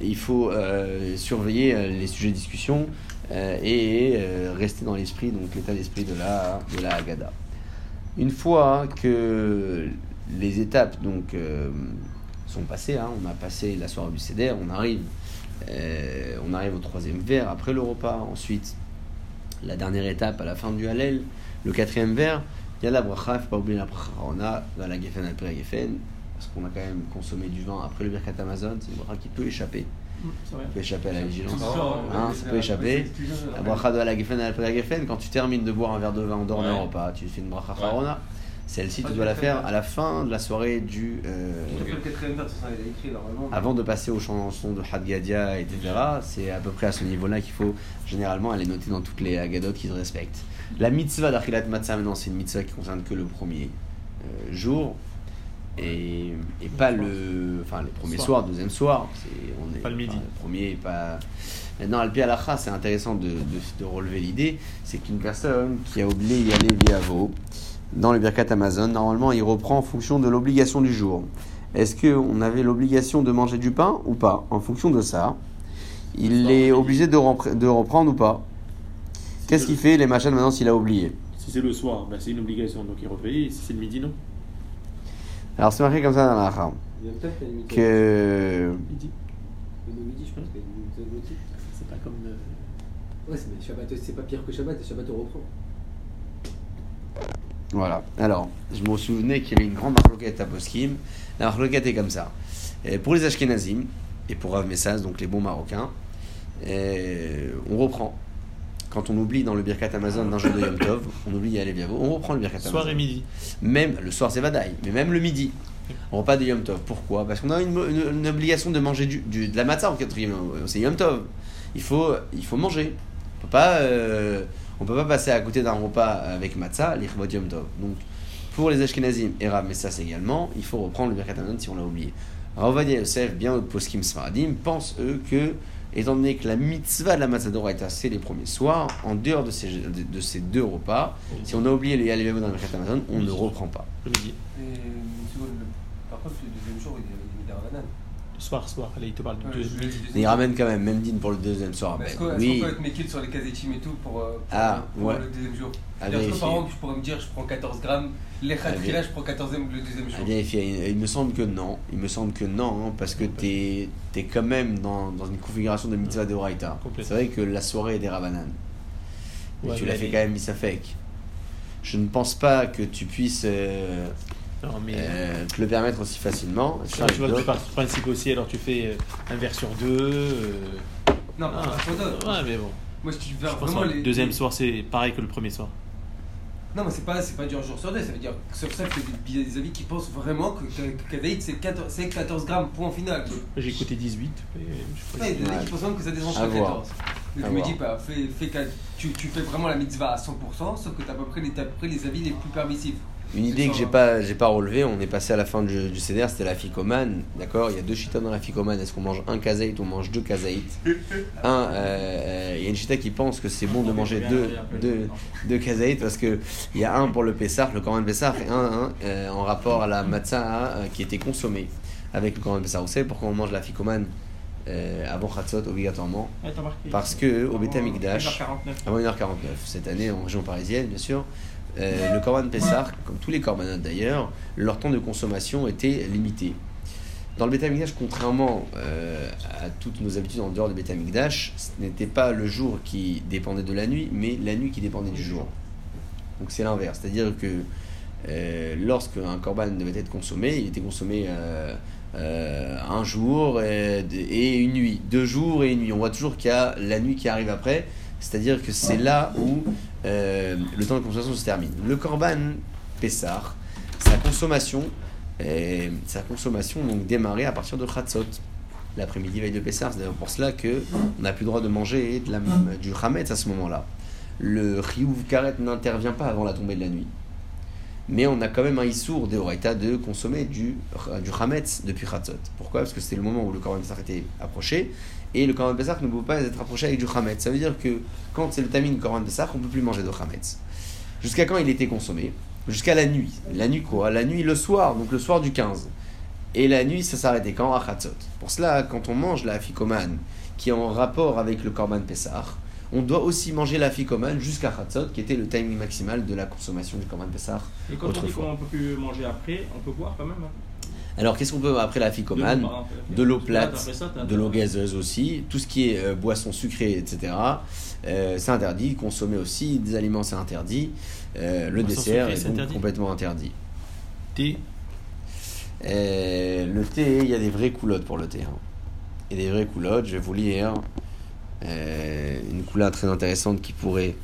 il faut euh, surveiller euh, les sujets de discussion euh, et rester dans l'esprit, donc l'état d'esprit de la, de la Haggadah. Une fois que les étapes donc, sont passées, hein, on a passé la soirée du Seder, on arrive euh, on arrive au troisième verre après le repas. Ensuite, la dernière étape à la fin du Hallel, le quatrième verre, il y a la bracha, il ne faut pas oublier la bracha. On a dans la Geffen après la Geffen, parce qu'on a quand même consommé du vin après le Birkat Amazon, c'est une bracha qui peut échapper. Peut échapper à la vigilance. Toujours, Hein, ça peut échapper. La bracha de la Geffen après la Geffen, quand tu termines de boire un verre de vin en dehors d'un Ouais. repas, tu fais une bracha Ouais. Celle-ci, tu dois la faire à la fin de la soirée du. euh, est avant de passer aux chansons de Hadgadia, etc., c'est à peu près à ce niveau-là qu'il faut généralement aller noter dans toutes les Haggadot qui se respectent. La mitzvah d'Achilat Matzah, maintenant, c'est une mitzvah qui concerne que le premier euh, jour et, et pas le. Enfin, les premiers Soir. soirs, deuxième soir. C'est, on est, Pas le midi. enfin, le premier, pas. Maintenant, Alpi Alacha, c'est intéressant de, de, de relever l'idée c'est qu'une personne qui a oublié y aller via veau dans le Birkat Amazon, normalement, il reprend en fonction de l'obligation du jour. Est-ce qu'on avait l'obligation de manger du pain ou pas En fonction de ça, il est obligé de, repre- de reprendre ou pas Qu'est-ce qu'il fait les machins maintenant s'il a oublié Si c'est le soir, ben, c'est une obligation, donc il repaye. Si c'est le midi, non. Alors c'est marqué comme ça dans la limite. que Midi. Le midi, je pense qu'il y a une limite de l'autre. C'est pas comme. Ouais, c'est- mais Shabbat, c'est pas pire que Shabbat, et Shabbat, on reprend. Voilà. Alors, je me souvenais qu'il y avait une grande marloquette à Boskim. La marloquette est comme ça. Euh, pour les Ashkenazim et pour Rav Messas, donc les bons Marocains, euh, on reprend. Quand on oublie dans le Birkat Amazon d'un jour de Yom Tov, on oublie à aller via on reprend le Birkat Amazon. Soir et midi. Même le soir, c'est Vadaï, mais même le midi. On repas de Yom Tov. Pourquoi? Parce qu'on a une, une- une obligation de manger du, du- de la matzah en quatrième. C'est Yom Tov. Il faut, il faut manger. On peut pas, euh, on peut pas passer à côté d'un repas avec matzah, l'Ichvot Yom Tov. Donc, pour les Ashkenazim et Rav Messas également, il faut reprendre le Birkat Hamazon si on l'a oublié. Ravadia Yosef, bien au Poskim Sfaradim, pensent eux que, étant donné que la mitzvah de la matzah d'Oraita, c'est les premiers soirs, en dehors de ces, de, de ces deux repas, si on a oublié le Yalevavo dans le Birkat Hamazon, on ne reprend pas. Et par contre, le deuxième jour, il y a- il y a des ravanan. Soir, soir. Allez, il te parle de Ouais, deux. je- je- midi. Mais il ramène quand même, même din pour le deuxième soir. Est-ce Ben, oui, qu'on peut être méquille sur les kazetim et tout pour, euh, pour, Ah, pour ouais. le deuxième jour À que par exemple, je pourrais me dire, je prends 14 grammes, les À khatrila, je prends 14 le deuxième jour. à vérifier. Il, me semble que non. Il me semble que non, hein, parce que tu es, quand même dans, dans une configuration de mitzvah de Horaïta. Complètement. C'est vrai que la soirée est des Rabanan. Mais Ouais, tu l'as fait quand même Misafek. Je ne pense pas que tu puisses euh, Non, mais. euh, te le permettre aussi facilement. tu vois, tu vois, tu pars du principe aussi, alors tu fais euh, un verre sur deux. euh, Non, ah, pas photo. ouais, mais bon. Moi, si tu veux vraiment les. deuxième soir, c'est pareil que le premier soir. Non, mais c'est pas, c'est pas du un jour sur deux, ça veut dire que sur ça, il y a des avis qui pensent vraiment que que c'est 14, c'est 14 grammes, point final. J'ai écouté 18. Mais je sais pas Ouais, il y a des Ouais. avis qui pensent même que ça descend voir. 14. Donc À je me dis, bah, fais, fais tu, tu fais vraiment la mitzvah à 100%, sauf que tu as à peu près les, t'as à peu près les avis les plus permissifs. Une idée que j'ai pas, j'ai pas relevée, on est passé à la fin du, du CDR, c'était la ficomane, d'accord? Il y a deux chitas dans la ficomane, est-ce qu'on mange un kazaït ou on mange deux kazaït Un, euh, euh, il y a une chita qui pense que c'est bon de manger deux, deux, deux kazaït parce que il y a un pour le Pessah, le Corban Pessah, et un, un, euh, en rapport à la matzah euh, qui était consommée avec le Corban Pessah. Vous savez pourquoi on mange la ficomane euh, avant obligatoirement? Ouais. Parce que au Amikdash, 1h49. avant 1h49, cette année en région parisienne, bien sûr, euh, le Corban Pessah, comme tous les corbanotes d'ailleurs, leur temps de consommation était limité. Dans le Beth Amikdash, contrairement euh, à toutes nos habitudes en dehors du Beth Amikdash, ce n'était pas le jour qui dépendait de la nuit, mais la nuit qui dépendait du jour. Donc c'est l'inverse, c'est-à-dire que euh, lorsque un corban devait être consommé, il était consommé euh, un jour et, et une nuit, deux jours et une nuit. On voit toujours qu'il y a la nuit qui arrive après, c'est-à-dire que c'est là où euh, le temps de consommation se termine. Le corban Pessar, sa consommation, sa consommation donc démarrait à partir de Chatzot. L'après-midi veille de Pessar, c'est d'ailleurs pour cela que on n'a plus le droit de manger du Hametz à ce moment-là. Le Chiyuv Karet n'intervient pas avant la tombée de la nuit. Mais on a quand même un Issour de Horaïta de consommer du, du Hametz depuis Chatzot. Pourquoi? Parce que c'était le moment où le Corban Pessah était approché. Et le Corban Pessah ne peut pas être approché avec du Hametz. Ça veut dire que quand c'est le Tamin Corban Pessah, on ne peut plus manger de Hametz. Jusqu'à quand il était consommé? Jusqu'à la nuit. La nuit quoi? La nuit le soir, donc le soir du 15. Et la nuit, ça s'arrêtait quand? À Chatzot. Pour cela, quand on mange la ficomane qui est en rapport avec le Corban Pessah, on doit aussi manger la ficomane jusqu'à Chatzot, qui était le timing maximal de la consommation du Corban Pessah. Et quand on dit Autrefois. qu'on peut plus manger après, on peut boire quand même. hein. Alors, qu'est-ce qu'on peut après la ficomane De l'eau, plate, de l'eau gazeuse aussi, tout ce qui est euh, boisson sucrée, etc. euh, c'est interdit. Consommer aussi des aliments, c'est interdit. Euh, le dessert sucrée, est c'est donc interdit. complètement interdit. Thé, le thé, il y a des vraies coulottes pour le thé. hein. Et des vraies coulottes, je vais vous lire une coulade très intéressante qui pourrait,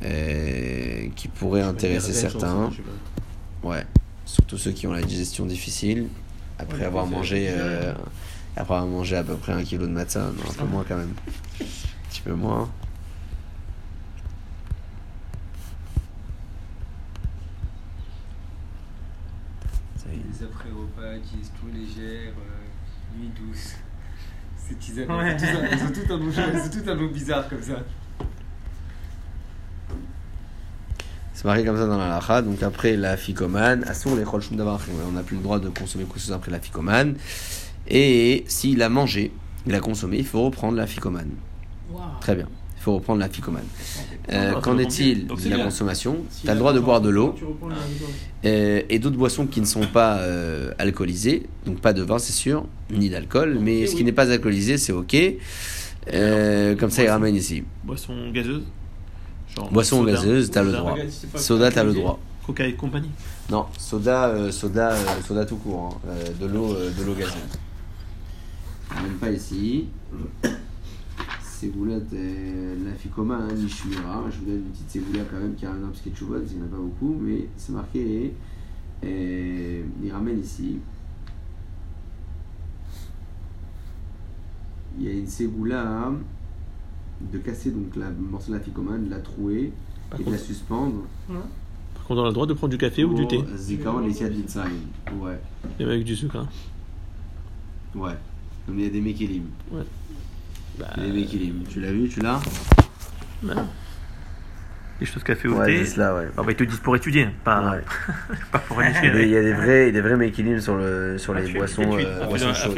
qui pourrait intéresser certains. Ouais, surtout ceux qui ont la digestion difficile, après Ouais, avoir c'est- mangé, c'est- euh, après avoir mangé à peu près un kilo de non, un peu moins quand même, un petit peu moins. Les après-repas, digestion légère, euh, nuit douce. C'est tisane. Ouais. Ils ont tout un nom, ils ont tout un nom bizarre comme ça. C'est marqué comme ça dans la lacha. Donc après la ficomane, assour les davar on n'a plus le droit de consommer quoi que ce soit après la ficomane. Et s'il a mangé, il a consommé, il faut reprendre la ficomane. Très bien. Il faut reprendre la ficomane. Euh, Qu'en est-il de la consommation Si Tu as le droit de boire de l'eau euh, et d'autres boissons qui ne sont pas euh, alcoolisées. Donc pas de vin, c'est sûr, ni d'alcool. Mais ce qui n'est pas alcoolisé, c'est ok. Euh, comme ça, il ramène ici. boisson gazeuse. Genre Boisson soda, gazeuse, t'as le droit. Soda, t'as le droit. Coca et compagnie. Non, soda, euh, soda, euh, soda tout court, hein. Euh, de l'eau, euh, de l'eau gazeuse. Même pas ici. Ségoulette, la ficoma, hein, l'ishmira. Je vous donne une petite ségoula quand même qui a un petit chouba, parce qu'il n'y en a pas beaucoup, mais c'est marqué. Et il ramène ici. Il y a une ségoula hein, de casser donc la morceau de la ficoma, de la trouer Par et de la contre, suspendre. par contre, on a le droit de prendre du café ou du thé. Les Siad Mitzrayim. Ouais, Même avec du sucre. Hein. ouais. Donc il y a des Mekilim. Bah, Les Mekilim. Tu l'as vu, tu l'as bah, des choses café ou Ouais, thé. c'est cela, ouais. Ah bah, ils te disent pour étudier, pas, Ouais. pas pour initier. Il y a des vrais, des vrais Mekilim sur, le, sur Ah, les boissons, euh, boissons chaudes.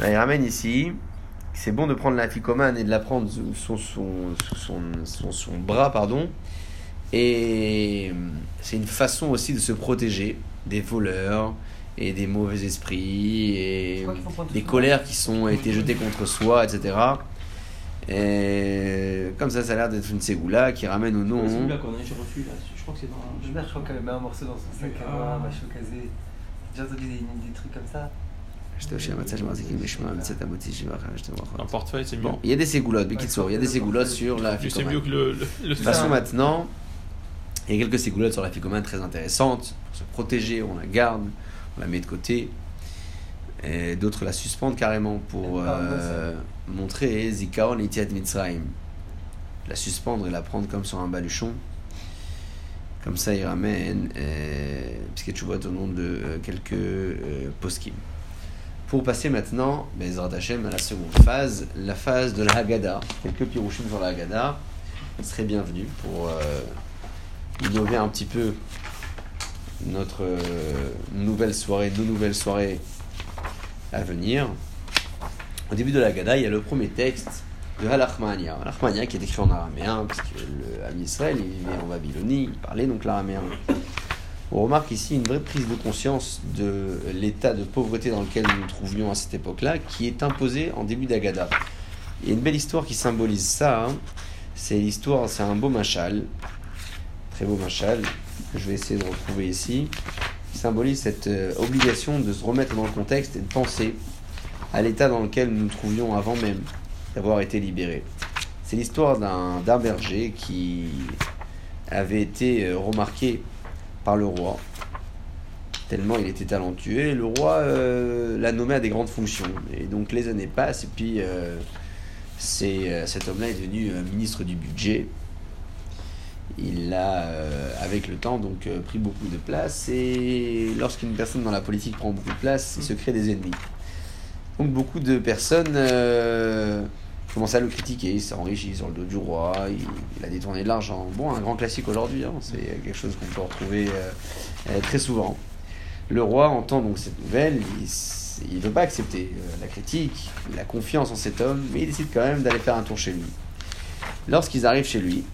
Ouais. Il ramène ici. C'est bon de prendre la ficomane et de la prendre sous son, son, sous son, son, son bras, pardon. Et euh, c'est une façon aussi de se protéger des voleurs et des mauvais esprits et des colères qui sont été jetées contre soi, etc. Et comme ça, ça a l'air d'être une ségoula qui ramène au nom. Ouais, C'est celui-là qu'on a j'ai reçu là. Je crois que c'est dans. Je je crois qu'elle met un morceau dans son sac à Ah. main, machin casé. J'ai entendu des, des trucs comme ça. Un portefeuille, c'est mieux. Bon, il y a des ségoulottes, Bekitsour, il y a des ségoulottes sur la c'est mieux que le. le, le Passons maintenant. Il y a quelques ségoulottes sur la ficomane très intéressantes. Pour se protéger, on la garde, on la met de côté. Et d'autres la suspendent carrément pour euh, montrer Zikaon et Tiat Mitzrayim. La suspendre et la prendre comme sur un baluchon. Comme ça, il ramène, euh, puisque tu vois au nom de euh, quelques euh, poskim. Pour passer maintenant, Bezrat Hashem, à la seconde phase, la phase de la Haggadah. Quelques pirouchim sur la Haggadah serait bienvenu pour euh, innover un petit peu notre euh, nouvelle soirée, nos nouvelles soirées à venir. Au début de la Haggadah, il y a le premier texte de Halachmania. Halachmania qui est écrit en araméen, puisque le Ham Israël, il vivait en Babylonie, il parlait donc l'araméen. On remarque ici une vraie prise de conscience de l'état de pauvreté dans lequel nous nous trouvions à cette époque-là, qui est imposé en début d'Agada. Il y a une belle histoire qui symbolise ça. hein. C'est l'histoire, c'est un beau machal, très beau machal, que je vais essayer de retrouver ici, qui symbolise cette euh, obligation de se remettre dans le contexte et de penser à l'état dans lequel nous nous trouvions avant même d'avoir été libérés. C'est l'histoire d'un berger qui avait été euh, remarqué par le roi, tellement il était talentueux. Le roi euh, l'a nommé à des grandes fonctions. Et donc les années passent, et puis euh, euh, cet homme-là est devenu ministre du budget. Il a, avec le temps, donc pris beaucoup de place. Et lorsqu'une personne dans la politique prend beaucoup de place, il se crée des ennemis. Donc beaucoup de personnes commencent à le critiquer, il s'est enrichi sur le dos du roi, il, a détourné de l'argent. Bon, un grand classique aujourd'hui, hein, c'est quelque chose qu'on peut retrouver euh, euh, très souvent. Le roi entend donc cette nouvelle, il ne veut pas accepter euh, la critique, il a confiance en cet homme, mais il décide quand même d'aller faire un tour chez lui. Lorsqu'ils arrivent chez lui,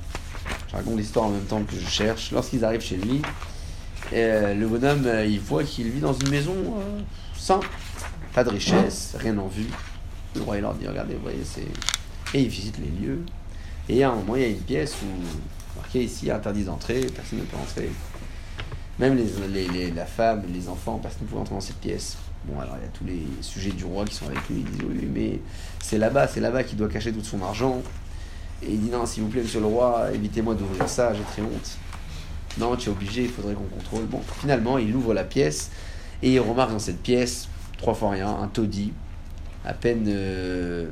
je raconte l'histoire en même temps que je cherche, lorsqu'ils arrivent chez lui, le bonhomme, il voit qu'il vit dans une maison euh, simple, pas de richesse, rien en vue. Le roi leur dit, regardez, vous voyez, c'est... Et il visite les lieux. Et à un moment, il y a une pièce où, marqué ici, interdit d'entrer, personne ne peut entrer. Même les, les- la femme, les enfants, personne ne pouvait entrer dans cette pièce. Bon, alors il y a tous les sujets du roi qui sont avec lui, ils disent, oui, mais c'est là-bas, c'est là-bas qu'il doit cacher tout son argent. Et il dit, non, s'il vous plaît, monsieur le roi, évitez-moi d'ouvrir ça, j'ai très honte. Non, tu es obligé, il faudrait qu'on contrôle. Bon, finalement, il ouvre la pièce et il remarque dans cette pièce, trois fois rien, un taudis, à peine, euh,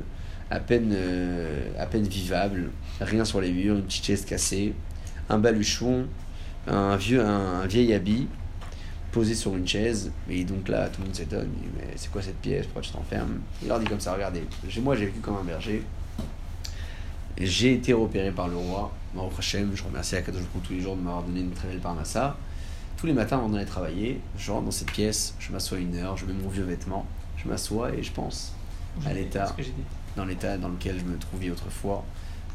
à peine, euh, à peine vivable, rien sur les murs, une petite chaise cassée, un baluchon, un vieux, un, vieil habit posé sur une chaise. Et donc là, tout le monde s'étonne. Mais c'est quoi cette pièce? Pourquoi tu t'enfermes? Il leur dit comme ça regardez, j'ai- moi j'ai vécu comme un berger. J'ai été repéré par le roi. Baruch Hashem, je remercie Akadosh tous les jours de m'avoir donné une très belle parnassa. Tous les matins avant d'aller travailler, je rentre dans cette pièce, je m'assois une heure, je mets mon vieux vêtement, je m'assois et je pense à l'état, dans l'état dans lequel je me trouvais autrefois,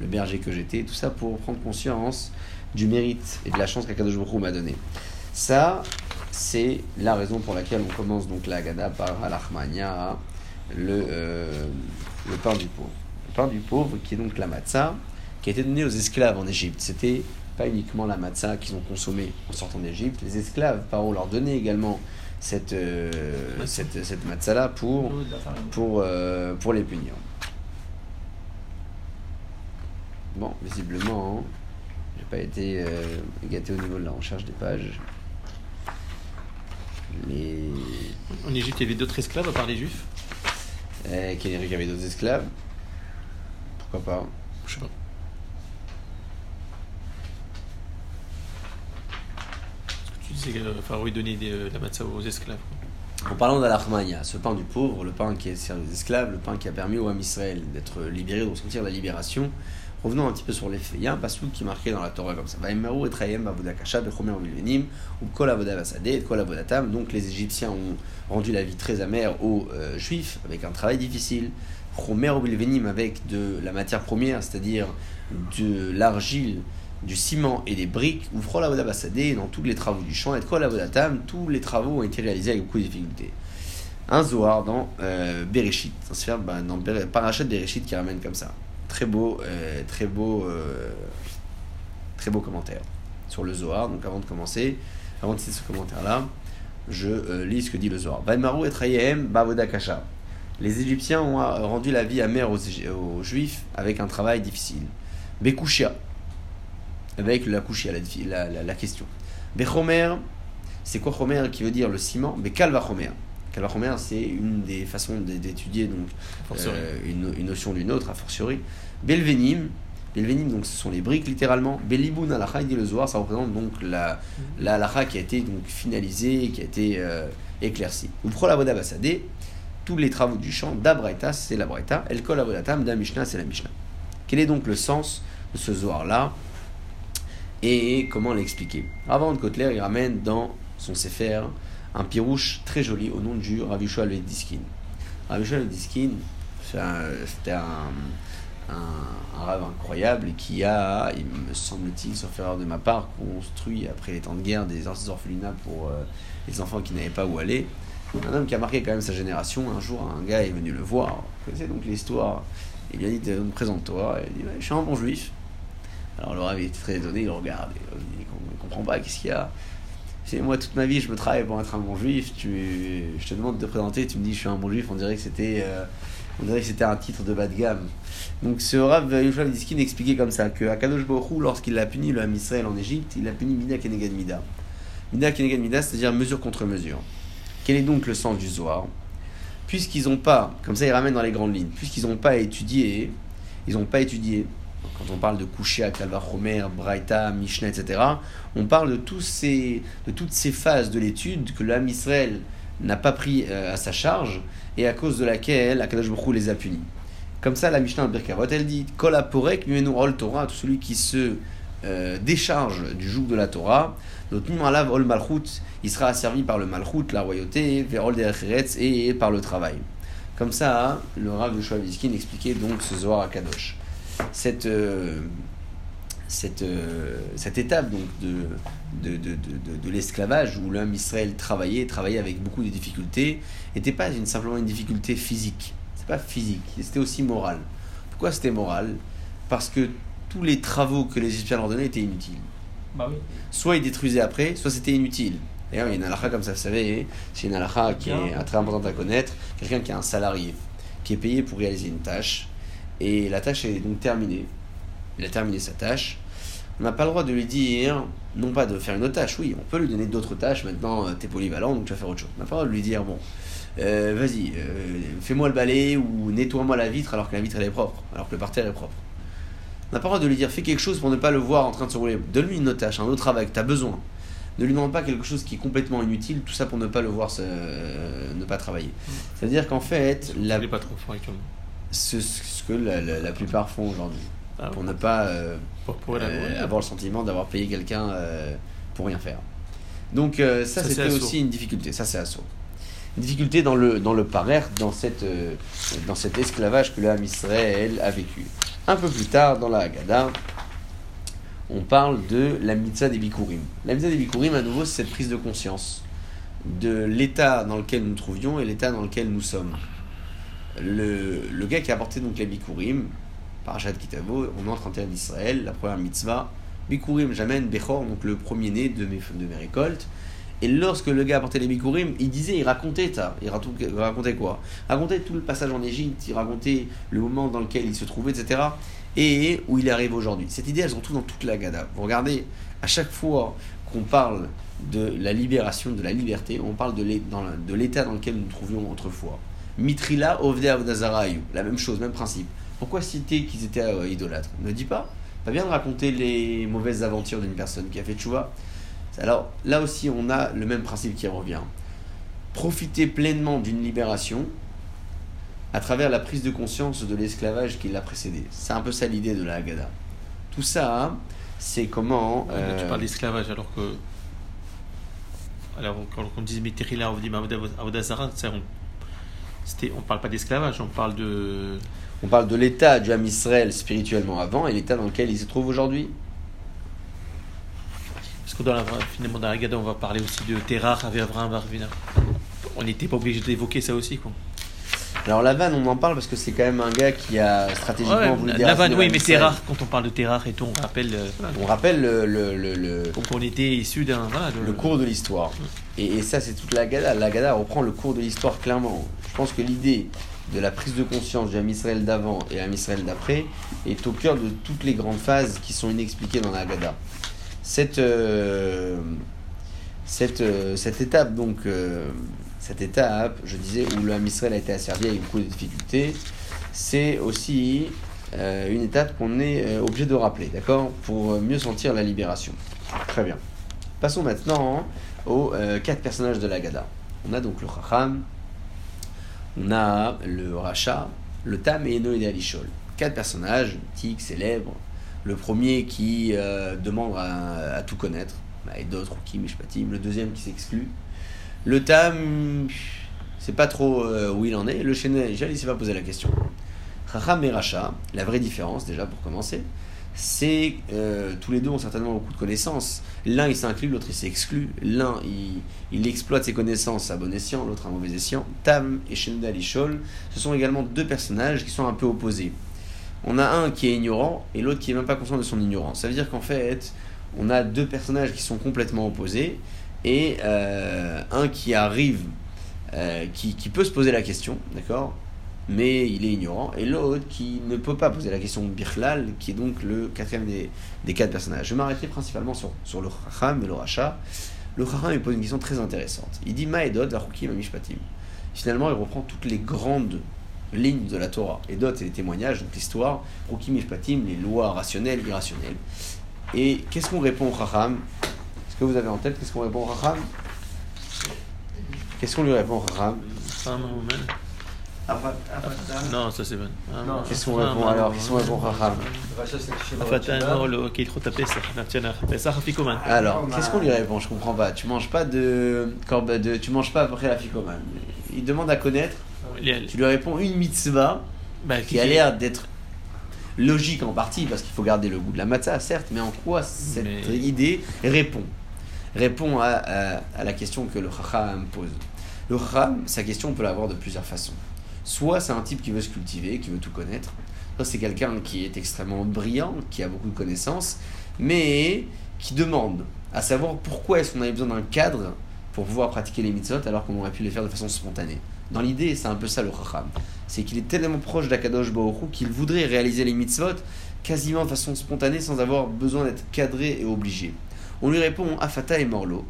le berger que j'étais, tout ça pour prendre conscience du mérite et de la chance qu'Akadosh Baruch m'a donné. Ça, c'est la raison pour laquelle on commence donc la Haggadah par Al-Achmania, le, euh, le pain du pauvre. Le pain du pauvre qui est donc la matzah, qui a été donnée aux esclaves en Égypte. C'était pas uniquement la matzah qu'ils ont consommée en sortant d'Égypte. Les esclaves, Paro leur donnait également cette, euh, cette, cette matzah-là pour, pour, euh, pour les punir. Bon, visiblement, hein, j'ai pas été euh, gâté au niveau de la recherche des pages. Les... En Égypte, il y avait d'autres esclaves à part les juifs? Euh, qu'il y avait d'autres esclaves? Pourquoi pas? Je sais pas. Parce que tu disais euh, des, euh, la aux esclaves. En parlant ce pain du pauvre, le pain qui est servi aux esclaves, le pain qui a permis au Ham Israël d'être libéré, de ressentir la libération, revenons un petit peu sur les faits. Il y a un passage qui est marqué dans la Torah comme ça. Et Bechomer ou Kol Vasadeh, Kol Avodatam. Donc les Égyptiens ont rendu la vie très amère aux euh, Juifs avec un travail difficile. Chomer Vilvenim avec de la matière première, c'est-à-dire de l'argile, du ciment et des briques, ou Frol Avoda Vasadeh dans tous les travaux du champ, et Kol Avodatam, tous les travaux ont été réalisés avec beaucoup de difficultés un Zohar dans euh, Bereshit, dans, Sphère- bah, dans Bereshit qui ramène comme ça. Très beau, euh, très beau, euh, très beau commentaire sur le Zohar. Donc avant de commencer, avant de citer ce commentaire-là, je euh, lis ce que dit le Zohar. Valmaru et Trayehem. Les Égyptiens ont rendu la vie amère aux, aux Juifs avec un travail difficile. Bekushia, avec la kushia, la, la, question. Bechomer, c'est quoi Chomer qui veut dire le ciment? Bekalva Chomer. Kalvachomer, c'est une des façons d'étudier donc euh, une, une notion d'une autre, a fortiori. Belvenim, Belvenim, donc ce sont les briques littéralement. Beliboun alacha, dit le Zohar, ça représente donc la, la qui a été donc finalisée, qui a été euh, éclaircie. Ou la Basadé, tous les travaux du champ, d'Abraïta, c'est la Braïta, El Kol Avodatam, da Mishnah, c'est la Mishnah. Quel est donc le sens de ce Zohar-là? Et comment l'expliquer? Avant de Kotler, il ramène dans son Sefer un pirouche très joli au nom du Rav Yishua Diskin. Rav Yishua Diskin, c'était un, un, rave incroyable qui a, il me semble-t-il, sauf erreur de ma part, construit après les temps de guerre des orphelinats pour euh, les enfants qui n'avaient pas où aller. Un homme qui a marqué quand même sa génération. Un jour, un gars est venu le voir. Vous connaissez donc l'histoire. Il lui a dit Présente-toi. Et Il dit Je suis un bon juif. Alors le rave était très étonné. Il regarde. Il ne comprend pas. Qu'est-ce qu'il y a? C'est moi toute ma vie je me travaille pour être un bon juif. Tu, je te demande de te présenter, tu me dis je suis un bon juif. On dirait que c'était, euh, on dirait que c'était un titre de bas de gamme. Donc ce Rav Yoshua Diskin expliquait comme ça que Akadosh Hu, lorsqu'il a puni le Ham Israël en Égypte, il a puni Mida Kenegad Mida. Mida Kenegad Mida, c'est-à-dire mesure contre mesure. Quel est donc le sens du Zohar? Puisqu'ils n'ont pas, comme ça ils ramènent dans les grandes lignes, puisqu'ils n'ont pas étudié, ils n'ont pas étudié, quand on parle de Kushia, Kalvachomer, Braïta, Mishnah, etc., on parle de, ces, de toutes ces phases de l'étude que l'âme Israël n'a pas pris euh, à sa charge et à cause de laquelle Akadosh Baruch les a punis. Comme ça, la Mishnah en Birkavot, elle dit Kol aporek ol Torah, tout celui qui se euh, décharge du joug de la Torah, notre ol malchut, il sera asservi par le malchut, la royauté, verol et par le travail. Comme ça, le Rav de Viskin expliquait donc ce Zohar à Kadosh. Cette, euh, cette, euh, cette étape donc de, de, de, de, de- l'esclavage où l'homme Israël travaillait, travaillait avec beaucoup de difficultés, n'était pas une, simplement une difficulté physique. C'est pas physique, c'était aussi moral. Pourquoi c'était moral? Parce que tous les travaux que les Égyptiens leur donnaient étaient inutiles. Bah oui. Soit ils détruisaient après, soit c'était inutile. D'ailleurs, il y a une halakha comme ça, vous savez, c'est une halakha qui est très importante à connaître. Quelqu'un qui a un salarié, qui est payé pour réaliser une tâche, et la tâche est donc terminée. Il a terminé sa tâche. On n'a pas le droit de lui dire, non pas de faire une autre tâche, oui, on peut lui donner d'autres tâches, maintenant tu es polyvalent, donc tu vas faire autre chose. On n'a pas le droit de lui dire, bon, euh, vas-y, euh, fais-moi le balai ou nettoie-moi la vitre alors que la vitre elle est propre, alors que le parterre est propre. On n'a pas le droit de lui dire, fais quelque chose pour ne pas le voir en train de se rouler. Donne-lui une autre tâche, un autre travail que tu as besoin. Ne lui demande pas quelque chose qui est complètement inutile, tout ça pour ne pas le voir, se- euh, ne pas travailler. C'est-à-dire qu'en fait, la, pas trop fort actuellement. ce, ce que la, la- la plupart font aujourd'hui, Ah, pour ne pas euh, pour, pour la- euh, avoir le sentiment d'avoir payé quelqu'un euh, pour rien faire. Donc ça, c'était aussi une difficulté, ça c'est assaut. Une difficulté dans le, dans le parer, dans, cette, dans cet esclavage que l'âme Israël a vécu. Un peu plus tard, dans la Haggadah, on parle de la mitzvah des Bikurim. La mitzvah des Bikurim, à nouveau, c'est cette prise de conscience de l'état dans lequel nous nous trouvions et l'état dans lequel nous sommes. Le, gars qui a apporté donc les Bikurim, Parashat Kitavo, on entre en terre d'Israël, la première mitzvah, Bikurim, j'amène Bechor, donc le premier-né de mes, de mes récoltes. Et lorsque le gars apportait les Bikurim, il disait, il racontait ça. Il racontait, quoi? Il racontait tout le passage en Égypte, il racontait le moment dans lequel il se trouvait, etc. Et où il arrive aujourd'hui. Cette idée, elle se retrouve dans toute la Gada. Vous regardez, à chaque fois qu'on parle de la libération, de la liberté, on parle de l'état dans lequel nous nous trouvions autrefois. Mitrila, Ovde Avodazarayu, la même chose, même principe. Pourquoi citer qu'ils étaient euh, idolâtres? Ne dis pas. Pas bien de raconter les mauvaises aventures d'une personne qui a fait tchouva. Alors là aussi, on a le même principe qui revient. Profiter pleinement d'une libération à travers la prise de conscience de l'esclavage qui l'a précédé. C'est un peu ça l'idée de la Haggadah. Tout ça, hein, c'est comment. Tu euh, parles d'esclavage alors que. Alors, quand on disait Meterila Avodazara, on c'était- on parle pas d'esclavage, on parle de. on parle de l'état du Ham Israël spirituellement avant et l'état dans lequel il se trouve aujourd'hui. Parce que dans la, finalement, dans la Haggadah, on va parler aussi de Terah, avec Avraham, Arvina. On n'était pas obligé d'évoquer ça aussi, quoi. Alors Lavan, on en parle parce que c'est quand même un gars qui a stratégiquement Ouais, voulu la déracer vanne, le oui, mais Israël. Terah, quand on parle de Terah et tout, on rappelle. euh, voilà. On rappelle le, le, le, le- Donc on était issu d'un. Voilà, le cours de l'histoire. Et, et ça, c'est toute la Gada. La Gada reprend le cours de l'histoire clairement. Je pense que l'idée de la prise de conscience du Israël d'avant et Ham Israël d'après est au cœur de toutes les grandes phases qui sont inexpliquées dans la Gada. Cette, euh, cette, euh, cette étape, donc, euh, cette étape, je disais, où Ham Israël a été asservi avec beaucoup de difficultés, c'est aussi euh, une étape qu'on est euh, obligé de rappeler, d'accord Pour euh, mieux sentir la libération. Très bien. Passons maintenant aux quatre personnages de la Gada. On a donc le Chacham, on a le Racha, le Tam et et Alishol. Quatre personnages, tiques, célèbres. Le premier qui demande à, tout connaître, et d'autres, Kim, Mishpatim. Le deuxième qui s'exclut. Le Tam, c'est pas trop euh, où il en est. Le Alishol, il s'est pas posé la question. Chacham et Racha, la vraie différence déjà pour commencer, c'est euh, tous les deux ont certainement beaucoup de connaissances. L'un il s'inclut, l'autre il s'exclut. L'un il, il exploite ses connaissances à bon escient, l'autre à mauvais escient. Tam et Shendal Ishol, ce sont également deux personnages qui sont un peu opposés. On a un qui est ignorant et l'autre qui est même pas conscient de son ignorance. Ça veut dire qu'en fait, on a deux personnages qui sont complètement opposés et euh, un qui arrive, euh, qui, peut se poser la question, d'accord mais il est ignorant, et l'autre qui ne peut pas poser la question Birlal, qui est donc le quatrième des, des quatre personnages. Je vais m'arrêter principalement sur, sur le Chacham et le Racha. Le Chacham il pose une question très intéressante. Il dit Maedot, Vachukim, Mishpatim. Finalement, il reprend toutes les grandes lignes de la Torah. Edot, c'est les témoignages, donc l'histoire, Rukim, Mishpatim, les lois rationnelles, irrationnelles. Et qu'est-ce qu'on répond au Chacham? Que vous avez en tête qu'est-ce qu'on répond Chacham Qu'est-ce qu'on lui répond woman. Non, ça c'est bon. Qu'est-ce qu'on répond alors Qu'est-ce qu'on répond afikoman. Alors, qu'est-ce qu'on lui répond? Je comprends pas. Tu manges pas de, corbe- de tu manges pas après la ficomane. Il demande à connaître. Tu lui réponds une mitzvah Bah, qui a l'air d'être logique en partie parce qu'il faut garder le goût de la matzah, certes, mais en quoi cette Mais- idée répond? Répond à, la question que le Chacham pose. Le Chacham, sa question, on peut l'avoir de plusieurs façons. Soit c'est un type qui veut se cultiver, qui veut tout connaître. Soit c'est quelqu'un qui est extrêmement brillant, qui a beaucoup de connaissances, mais qui demande à savoir pourquoi est-ce qu'on avait besoin d'un cadre pour pouvoir pratiquer les mitzvot alors qu'on aurait pu les faire de façon spontanée. Dans l'idée, c'est un peu ça le Chacham. C'est qu'il est tellement proche d'Akadosh Baruch qu'il voudrait réaliser les mitzvot quasiment de façon spontanée sans avoir besoin d'être cadré et obligé. On lui répond Afata et Morlo.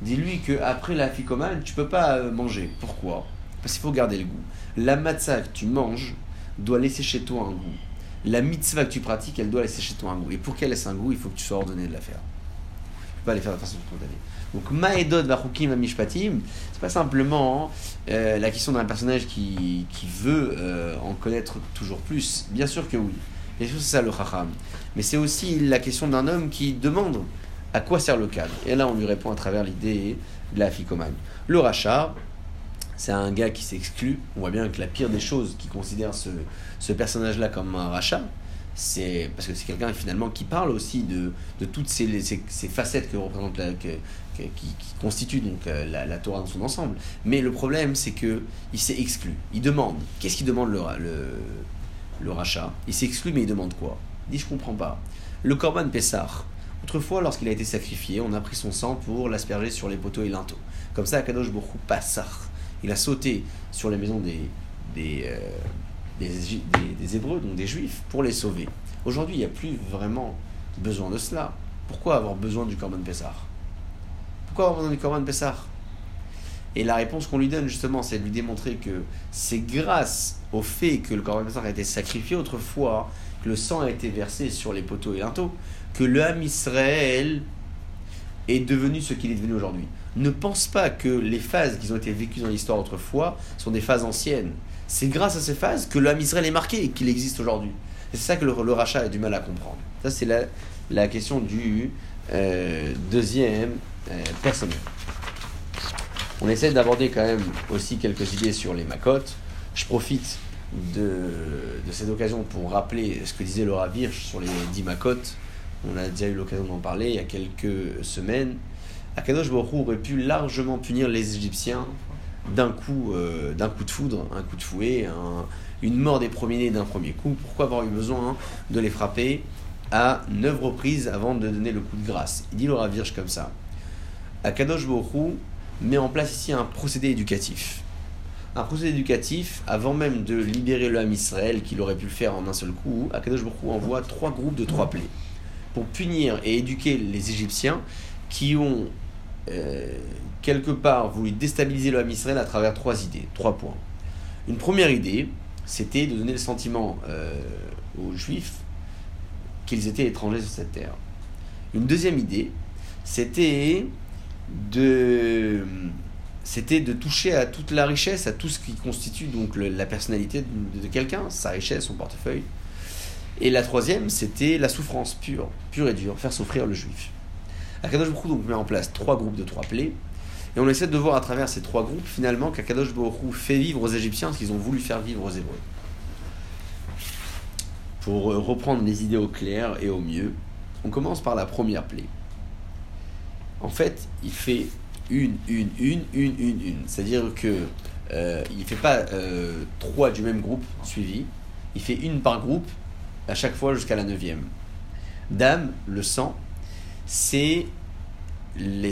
Dis-lui que après la ficomane, tu peux pas euh, manger. Pourquoi? Parce qu'il faut garder le goût. La matzah que tu manges doit laisser chez toi un goût. La mitzvah que tu pratiques, elle doit laisser chez toi un goût. Et pour qu'elle laisse un goût, il faut que tu sois ordonné de la faire. Tu peux pas les faire de façon spontanée. Donc Maedod Vachukim Amishpatim, c'est pas simplement euh, la question d'un personnage qui, qui veut euh, en connaître toujours plus. Bien sûr que oui. Bien sûr, c'est ça le Chacham. Mais c'est aussi la question d'un homme qui demande à quoi sert le cadre. Et là, on lui répond à travers l'idée de la ficomane. Le rachat, c'est un gars qui s'exclut. On voit bien que la pire des choses qui considère ce, ce personnage-là comme un rachat, c'est parce que c'est quelqu'un finalement qui parle aussi de, de toutes ces, ces, facettes que représente la, que, qui, constituent donc euh, la, Torah dans son ensemble. Mais le problème, c'est que il s'est exclu. Il demande. Qu'est-ce qu'il demande le, le, le rachat? Il s'exclut, mais il demande quoi? Il dit Je comprends pas. Le Korban Pessah, autrefois, lorsqu'il a été sacrifié, on a pris son sang pour l'asperger sur les poteaux et linteaux. Comme ça, Akadosh Baruch Hu Passah, il a sauté sur les maisons des, des, euh, des, des- Hébreux, donc des Juifs, pour les sauver. Aujourd'hui, il n'y a plus vraiment besoin de cela. Pourquoi avoir besoin du Korban Pessah? Pourquoi avoir besoin du Korban Pessah? Et la réponse qu'on lui donne justement, c'est de lui démontrer que c'est grâce au fait que le Korban Pessah a été sacrifié autrefois, que le sang a été versé sur les poteaux et linteaux, que le Ham Israël est devenu ce qu'il est devenu aujourd'hui. Ne pense pas que les phases qui ont été vécues dans l'histoire autrefois sont des phases anciennes. C'est grâce à ces phases que le Ham Israël est marqué et qu'il existe aujourd'hui. C'est ça que le, le rachat a du mal à comprendre. Ça, c'est la, la question du euh, deuxième euh, personnage. On essaie d'aborder quand même aussi quelques idées sur les macotes. Je profite de, cette occasion pour rappeler ce que disait Laura Virch sur les 10 macotes. On a déjà eu l'occasion d'en parler il y a quelques semaines. Akadosh Baruch aurait pu largement punir les Égyptiens d'un coup, euh, coup de foudre, un coup de fouet, un- une mort des premiers-nés d'un premier coup. Pourquoi avoir eu besoin de les frapper à neuf reprises avant de donner le coup de grâce? Il dit Laura Virch comme ça. Akadosh Baruch met en place ici un procédé éducatif. Un procédé éducatif, avant même de libérer le Ham Israël, qu'il aurait pu le faire en un seul coup, Akadosh Baruch envoie trois groupes de trois plaies pour punir et éduquer les Égyptiens qui ont euh, quelque part voulu déstabiliser le Ham Israël à travers trois idées, trois points. Une première idée, c'était de donner le sentiment euh, aux Juifs qu'ils étaient étrangers sur cette terre. Une deuxième idée, c'était de, c'était de toucher à toute la richesse, à tout ce qui constitue donc la personnalité de, quelqu'un, sa richesse, son portefeuille. Et la troisième, c'était la souffrance pure, pure et dure, faire souffrir le juif. Akadosh Baruch donc met en place trois groupes de trois plaies, et on essaie de voir à travers ces trois groupes finalement qu'Akadosh Baruch fait vivre aux Égyptiens ce qu'ils ont voulu faire vivre aux Hébreux. Pour euh, reprendre les idées au clair et au mieux, on commence par la première plaie. En fait, il fait une, une, une, une, une, une. C'est-à-dire que euh, il fait pas euh, trois du même groupe suivi, il fait une par groupe à chaque fois jusqu'à la neuvième. Dame, le sang, c'est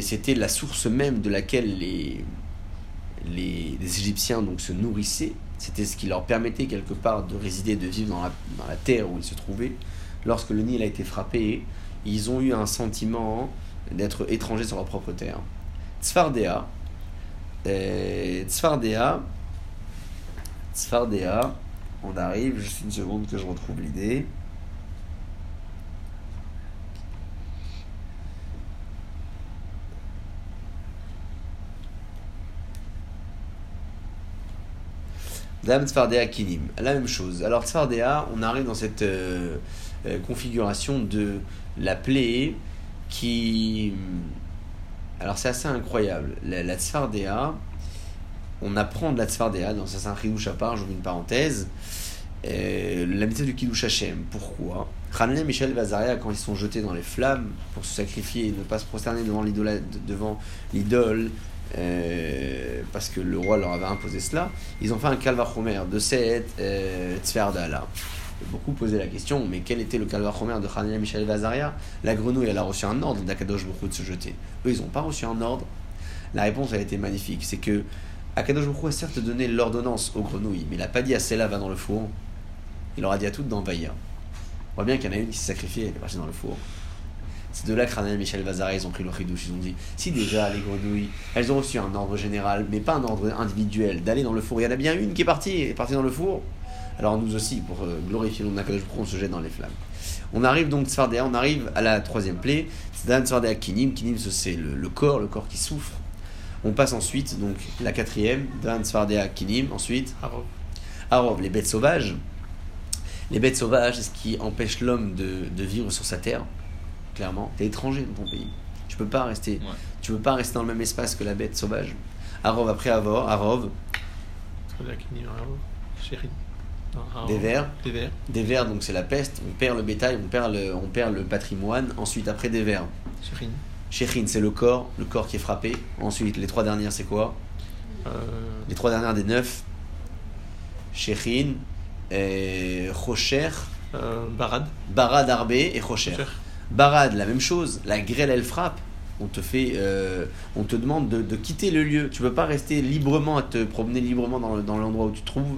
c'était la source même de laquelle les, les, les Égyptiens donc, se nourrissaient. C'était ce qui leur permettait quelque part de résider, de vivre dans la, dans la terre où ils se trouvaient. Lorsque le Nil a été frappé, ils ont eu un sentiment d'être étrangers sur leur propre terre. Tzfardea, Tzfardea, Tzfardea, on arrive, juste une seconde que je retrouve l'idée. Dame Tzfardea Kinim, la même chose. Alors Tzfardea, on arrive dans cette euh, euh, configuration de la plaie qui... Alors c'est assez incroyable. La, la on apprend de la Tzfardea, dans un chidouche à part, j'ouvre une parenthèse, euh, la méthode du Kiddush Hashem. Pourquoi? Hananel, Michel Vazaria, quand ils sont jetés dans les flammes pour se sacrifier et ne pas se prosterner devant l'idole, euh, parce que le roi leur avait imposé cela, ils ont fait un calvachomer de cette euh. Beaucoup posaient la question, mais quel était le calvachomer de Hananel, Michel Vazaria? La grenouille, elle a reçu un ordre d'Akadosh Baruch de se jeter. Eux, ils n'ont pas reçu un ordre. La réponse a été magnifique. C'est que Akadosh Baruch a certes donné l'ordonnance aux grenouilles, mais il n'a pas dit à celle-là va dans le four. Il leur a dit à toutes d'envahir. On voit bien qu'il y en a une qui s'est sacrifiée, elle est partie dans le four. C'est de là que et Michel Vazara, ils ont pris le chidouche. Ils ont dit si déjà les grenouilles, elles ont reçu un ordre général, mais pas un ordre individuel, d'aller dans le four. Il y en a bien une qui est partie, est partie dans le four. Alors nous aussi, pour euh, glorifier le nom d'Akadosh on se jette dans les flammes? On arrive donc on arrive à la troisième plaie. C'est Dan Tzfardea Kinim. Kinim, c'est le, le corps, le corps qui souffre. On passe ensuite, donc la quatrième, Dan Tzfardea Kinim. Ensuite, Arov. Arov, les bêtes sauvages. Les bêtes sauvages, c'est ce qui empêche l'homme de, de vivre sur sa terre. Clairement, t'es étranger dans ton pays. Tu peux pas rester. Ouais. Tu peux pas rester dans le même espace que la bête sauvage. Arov après Arov, Kinim, Arov. Des vers. Des vers. Des vers, donc c'est la peste. On perd le bétail, on perd le, on perd le patrimoine. Ensuite, après des vers. Chérin. Shechin, c'est le corps, le corps qui est frappé. Ensuite, les trois dernières, c'est quoi? Euh, Les trois dernières des neuf. Shechin, et Rocher, euh, Barad. Barad Arbé et Rocher. Cher. Barad, la même chose. La grêle, elle frappe. On te fait, euh, on te demande de, de quitter le lieu. Tu peux pas rester librement à te promener librement dans, le- dans l'endroit où tu te trouves.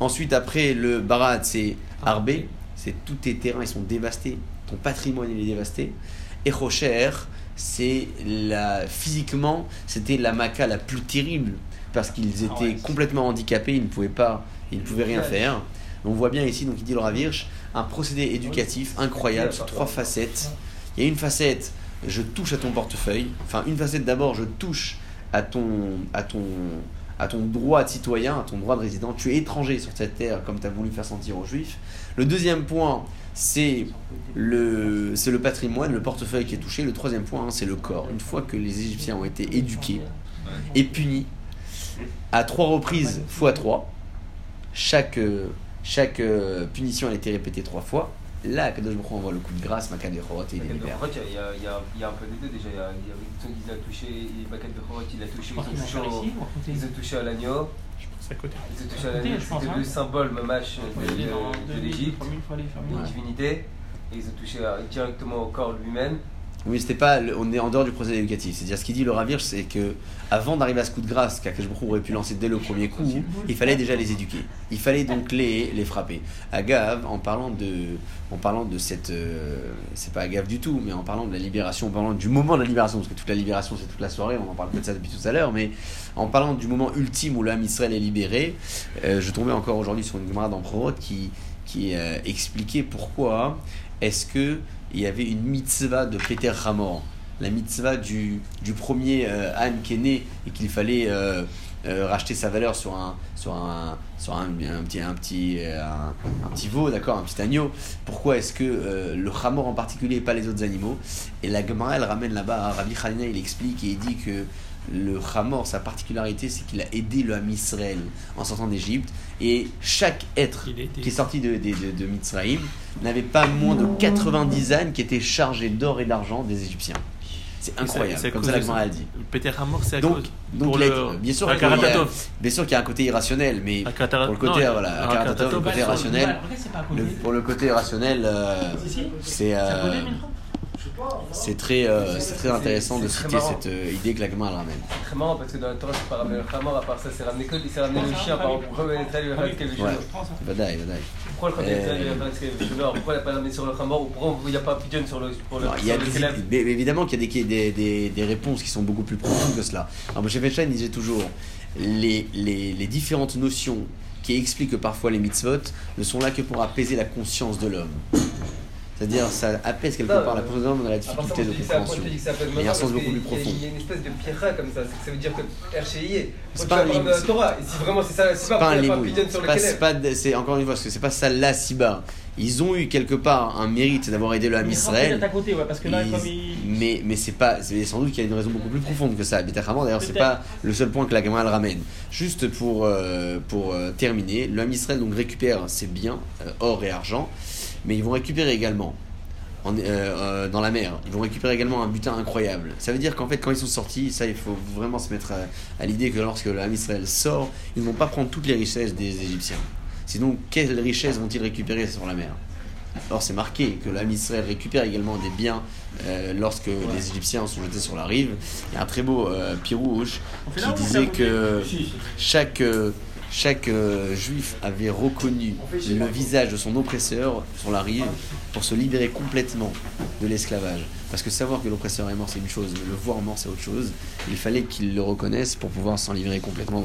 Ensuite, après le Barad, c'est Arbé. C'est tous tes terrains, ils sont dévastés. Ton patrimoine, il est dévasté. Et Rocher, c'est la physiquement, c'était la maca la plus terrible parce qu'ils étaient Ah ouais. complètement handicapés. Ils ne pouvaient pas, ils ne pouvaient rien faire. On voit bien ici, donc il dit le Ravirch, un procédé éducatif incroyable sur trois facettes. Il y a une facette, je touche à ton portefeuille. Enfin, une facette d'abord, je touche à ton, à ton, à ton droit de citoyen, à ton droit de résident. Tu es étranger sur cette terre, comme tu as voulu faire sentir aux juifs. Le deuxième point, c'est le, patrimoine, le portefeuille qui est touché. Le troisième point, hein, c'est le corps. Une fois que les Égyptiens ont été éduqués et punis à trois reprises fois trois, chaque, chaque euh, punition a été répétée trois fois. Là, Kadosh Baruch Hu envoie le coup de grâce, Makan de Chorot, et il. En fait, il y, a- il y a- il y a un peu des deux déjà. Il y a, il a Wilson qui l'a touché, et Bakat de Chorot, il l'a touché, ils ont touché, au- ils ont touché à l'agneau, Je pense à côté. ils ont touché à l'agneau, c'était le symbole, mamache, de, de- l'Égypte, une divinité, et ils ont touché directement au corps lui-même, Oui, c'était pas. on est en dehors du procès éducatif. C'est-à-dire, ce qu'il dit le Ravir, c'est que avant d'arriver à ce coup de grâce qu'Akashbrouk aurait pu lancer dès le premier coup, il fallait déjà les éduquer. Il fallait donc les, les frapper. Agave, en parlant de, en parlant de cette. euh, c'est pas Agave du tout, mais en parlant de la libération, en parlant du moment de la libération, parce que toute la libération c'est toute la soirée, on en parle de ça depuis tout à l'heure, mais en parlant du moment ultime où l'âme Israël est libéré, euh, je tombais encore aujourd'hui sur une camarade en Prorot qui, qui euh, expliquait pourquoi est-ce que il y avait une mitzvah de Peter Hamor, la mitzvah du, du premier euh, âne qui est né et qu'il fallait euh, euh, racheter sa valeur sur un sur un sur un, petit un petit euh, un, petit veau d'accord un petit agneau. Pourquoi est-ce que le Hamor en particulier et pas les autres animaux? Et la Gemara elle ramène là-bas Rabbi Hanina il explique et il dit que le Hamor, sa particularité, c'est qu'il a aidé le Ham Israël en sortant d'Égypte. Et chaque être a qui est sorti de, de, de, de Mitzrayim n'avait pas moins de 90 ânes qui étaient chargés d'or et d'argent des Égyptiens. C'est incroyable, c'est à comme ça la ça. elle dit. Peter Hamor, c'est à Donc, cause. donc pour l'être, le- bien sûr, la qu'il y a- bien sûr qu'il y a un côté irrationnel, mais pour le côté, non, voilà, le côté rationnel, Regarde, c'est pas à côté. le- pour le côté rationnel, euh, c'est euh. C'est très, euh, c'est très intéressant de citer cette euh, idée que la Gemara ramène. C'est très marrant parce que dans la Torah, c'est pas ramené le Hamor, à part ça, c'est ramené que c'est ramené le chien, par exemple. Pourquoi le Israël lui a fait esclaver le Ouais. chien Prends ça. Vadaï, vadaï. Pourquoi le Chachat Israël lui a fait esclaver le chien Pourquoi il n'a pas ramené sur le Hamor Ou pourquoi il n'y a pas pigeon sur le pour le il mais- évidemment qu'il y a des, des, des, des réponses qui sont beaucoup plus profondes que cela. Alors, Moshe Feinstein disait toujours les, les, les différentes notions qui expliquent parfois les mitzvot ne sont là que pour apaiser la conscience de l'homme. C'est-à-dire, ça apaise quelque Non, part la euh, l'homme dans la difficulté de compréhension. il y a un sens beaucoup plus profond. Il y a une espèce de pirra comme ça, ça veut dire que RCI, C'est pas un limite. Torah, et si vraiment c'est ça, c'est pas pas un C'est encore une fois, parce que c'est pas ça la siba. Ils ont eu quelque part un mérite d'avoir aidé le Ham Mais Israël. Israël. à côté, ouais, parce que là, Ils- comme il. Mais, mais c'est pas, c'est sans doute qu'il y a une raison beaucoup plus profonde que ça. Beta Hamor, d'ailleurs, c'est pas le seul point que la Gemara ramène. Juste pour, euh, pour euh, terminer, le Ham Israël donc récupère ses biens, euh, or et argent, mais ils vont récupérer également en- euh, euh, dans la mer, ils vont récupérer également un butin incroyable. Ça veut dire qu'en fait, quand ils sont sortis, ça il faut vraiment se mettre à, à l'idée que lorsque Ham Israël sort, ils ne vont pas prendre toutes les richesses des Égyptiens. Sinon, quelles richesses vont-ils récupérer sur la mer? Or, c'est marqué que l'âme Israël récupère également des biens euh, lorsque les Égyptiens sont jetés sur la rive. Il y a un très beau pirouche qui disait que chaque, chaque euh, juif avait reconnu le visage de son oppresseur sur la rive pour se libérer complètement de l'esclavage. Parce que savoir que l'oppresseur est mort, c'est une chose, mais le voir mort, c'est autre chose. Il fallait qu'il le reconnaisse pour pouvoir s'en livrer complètement.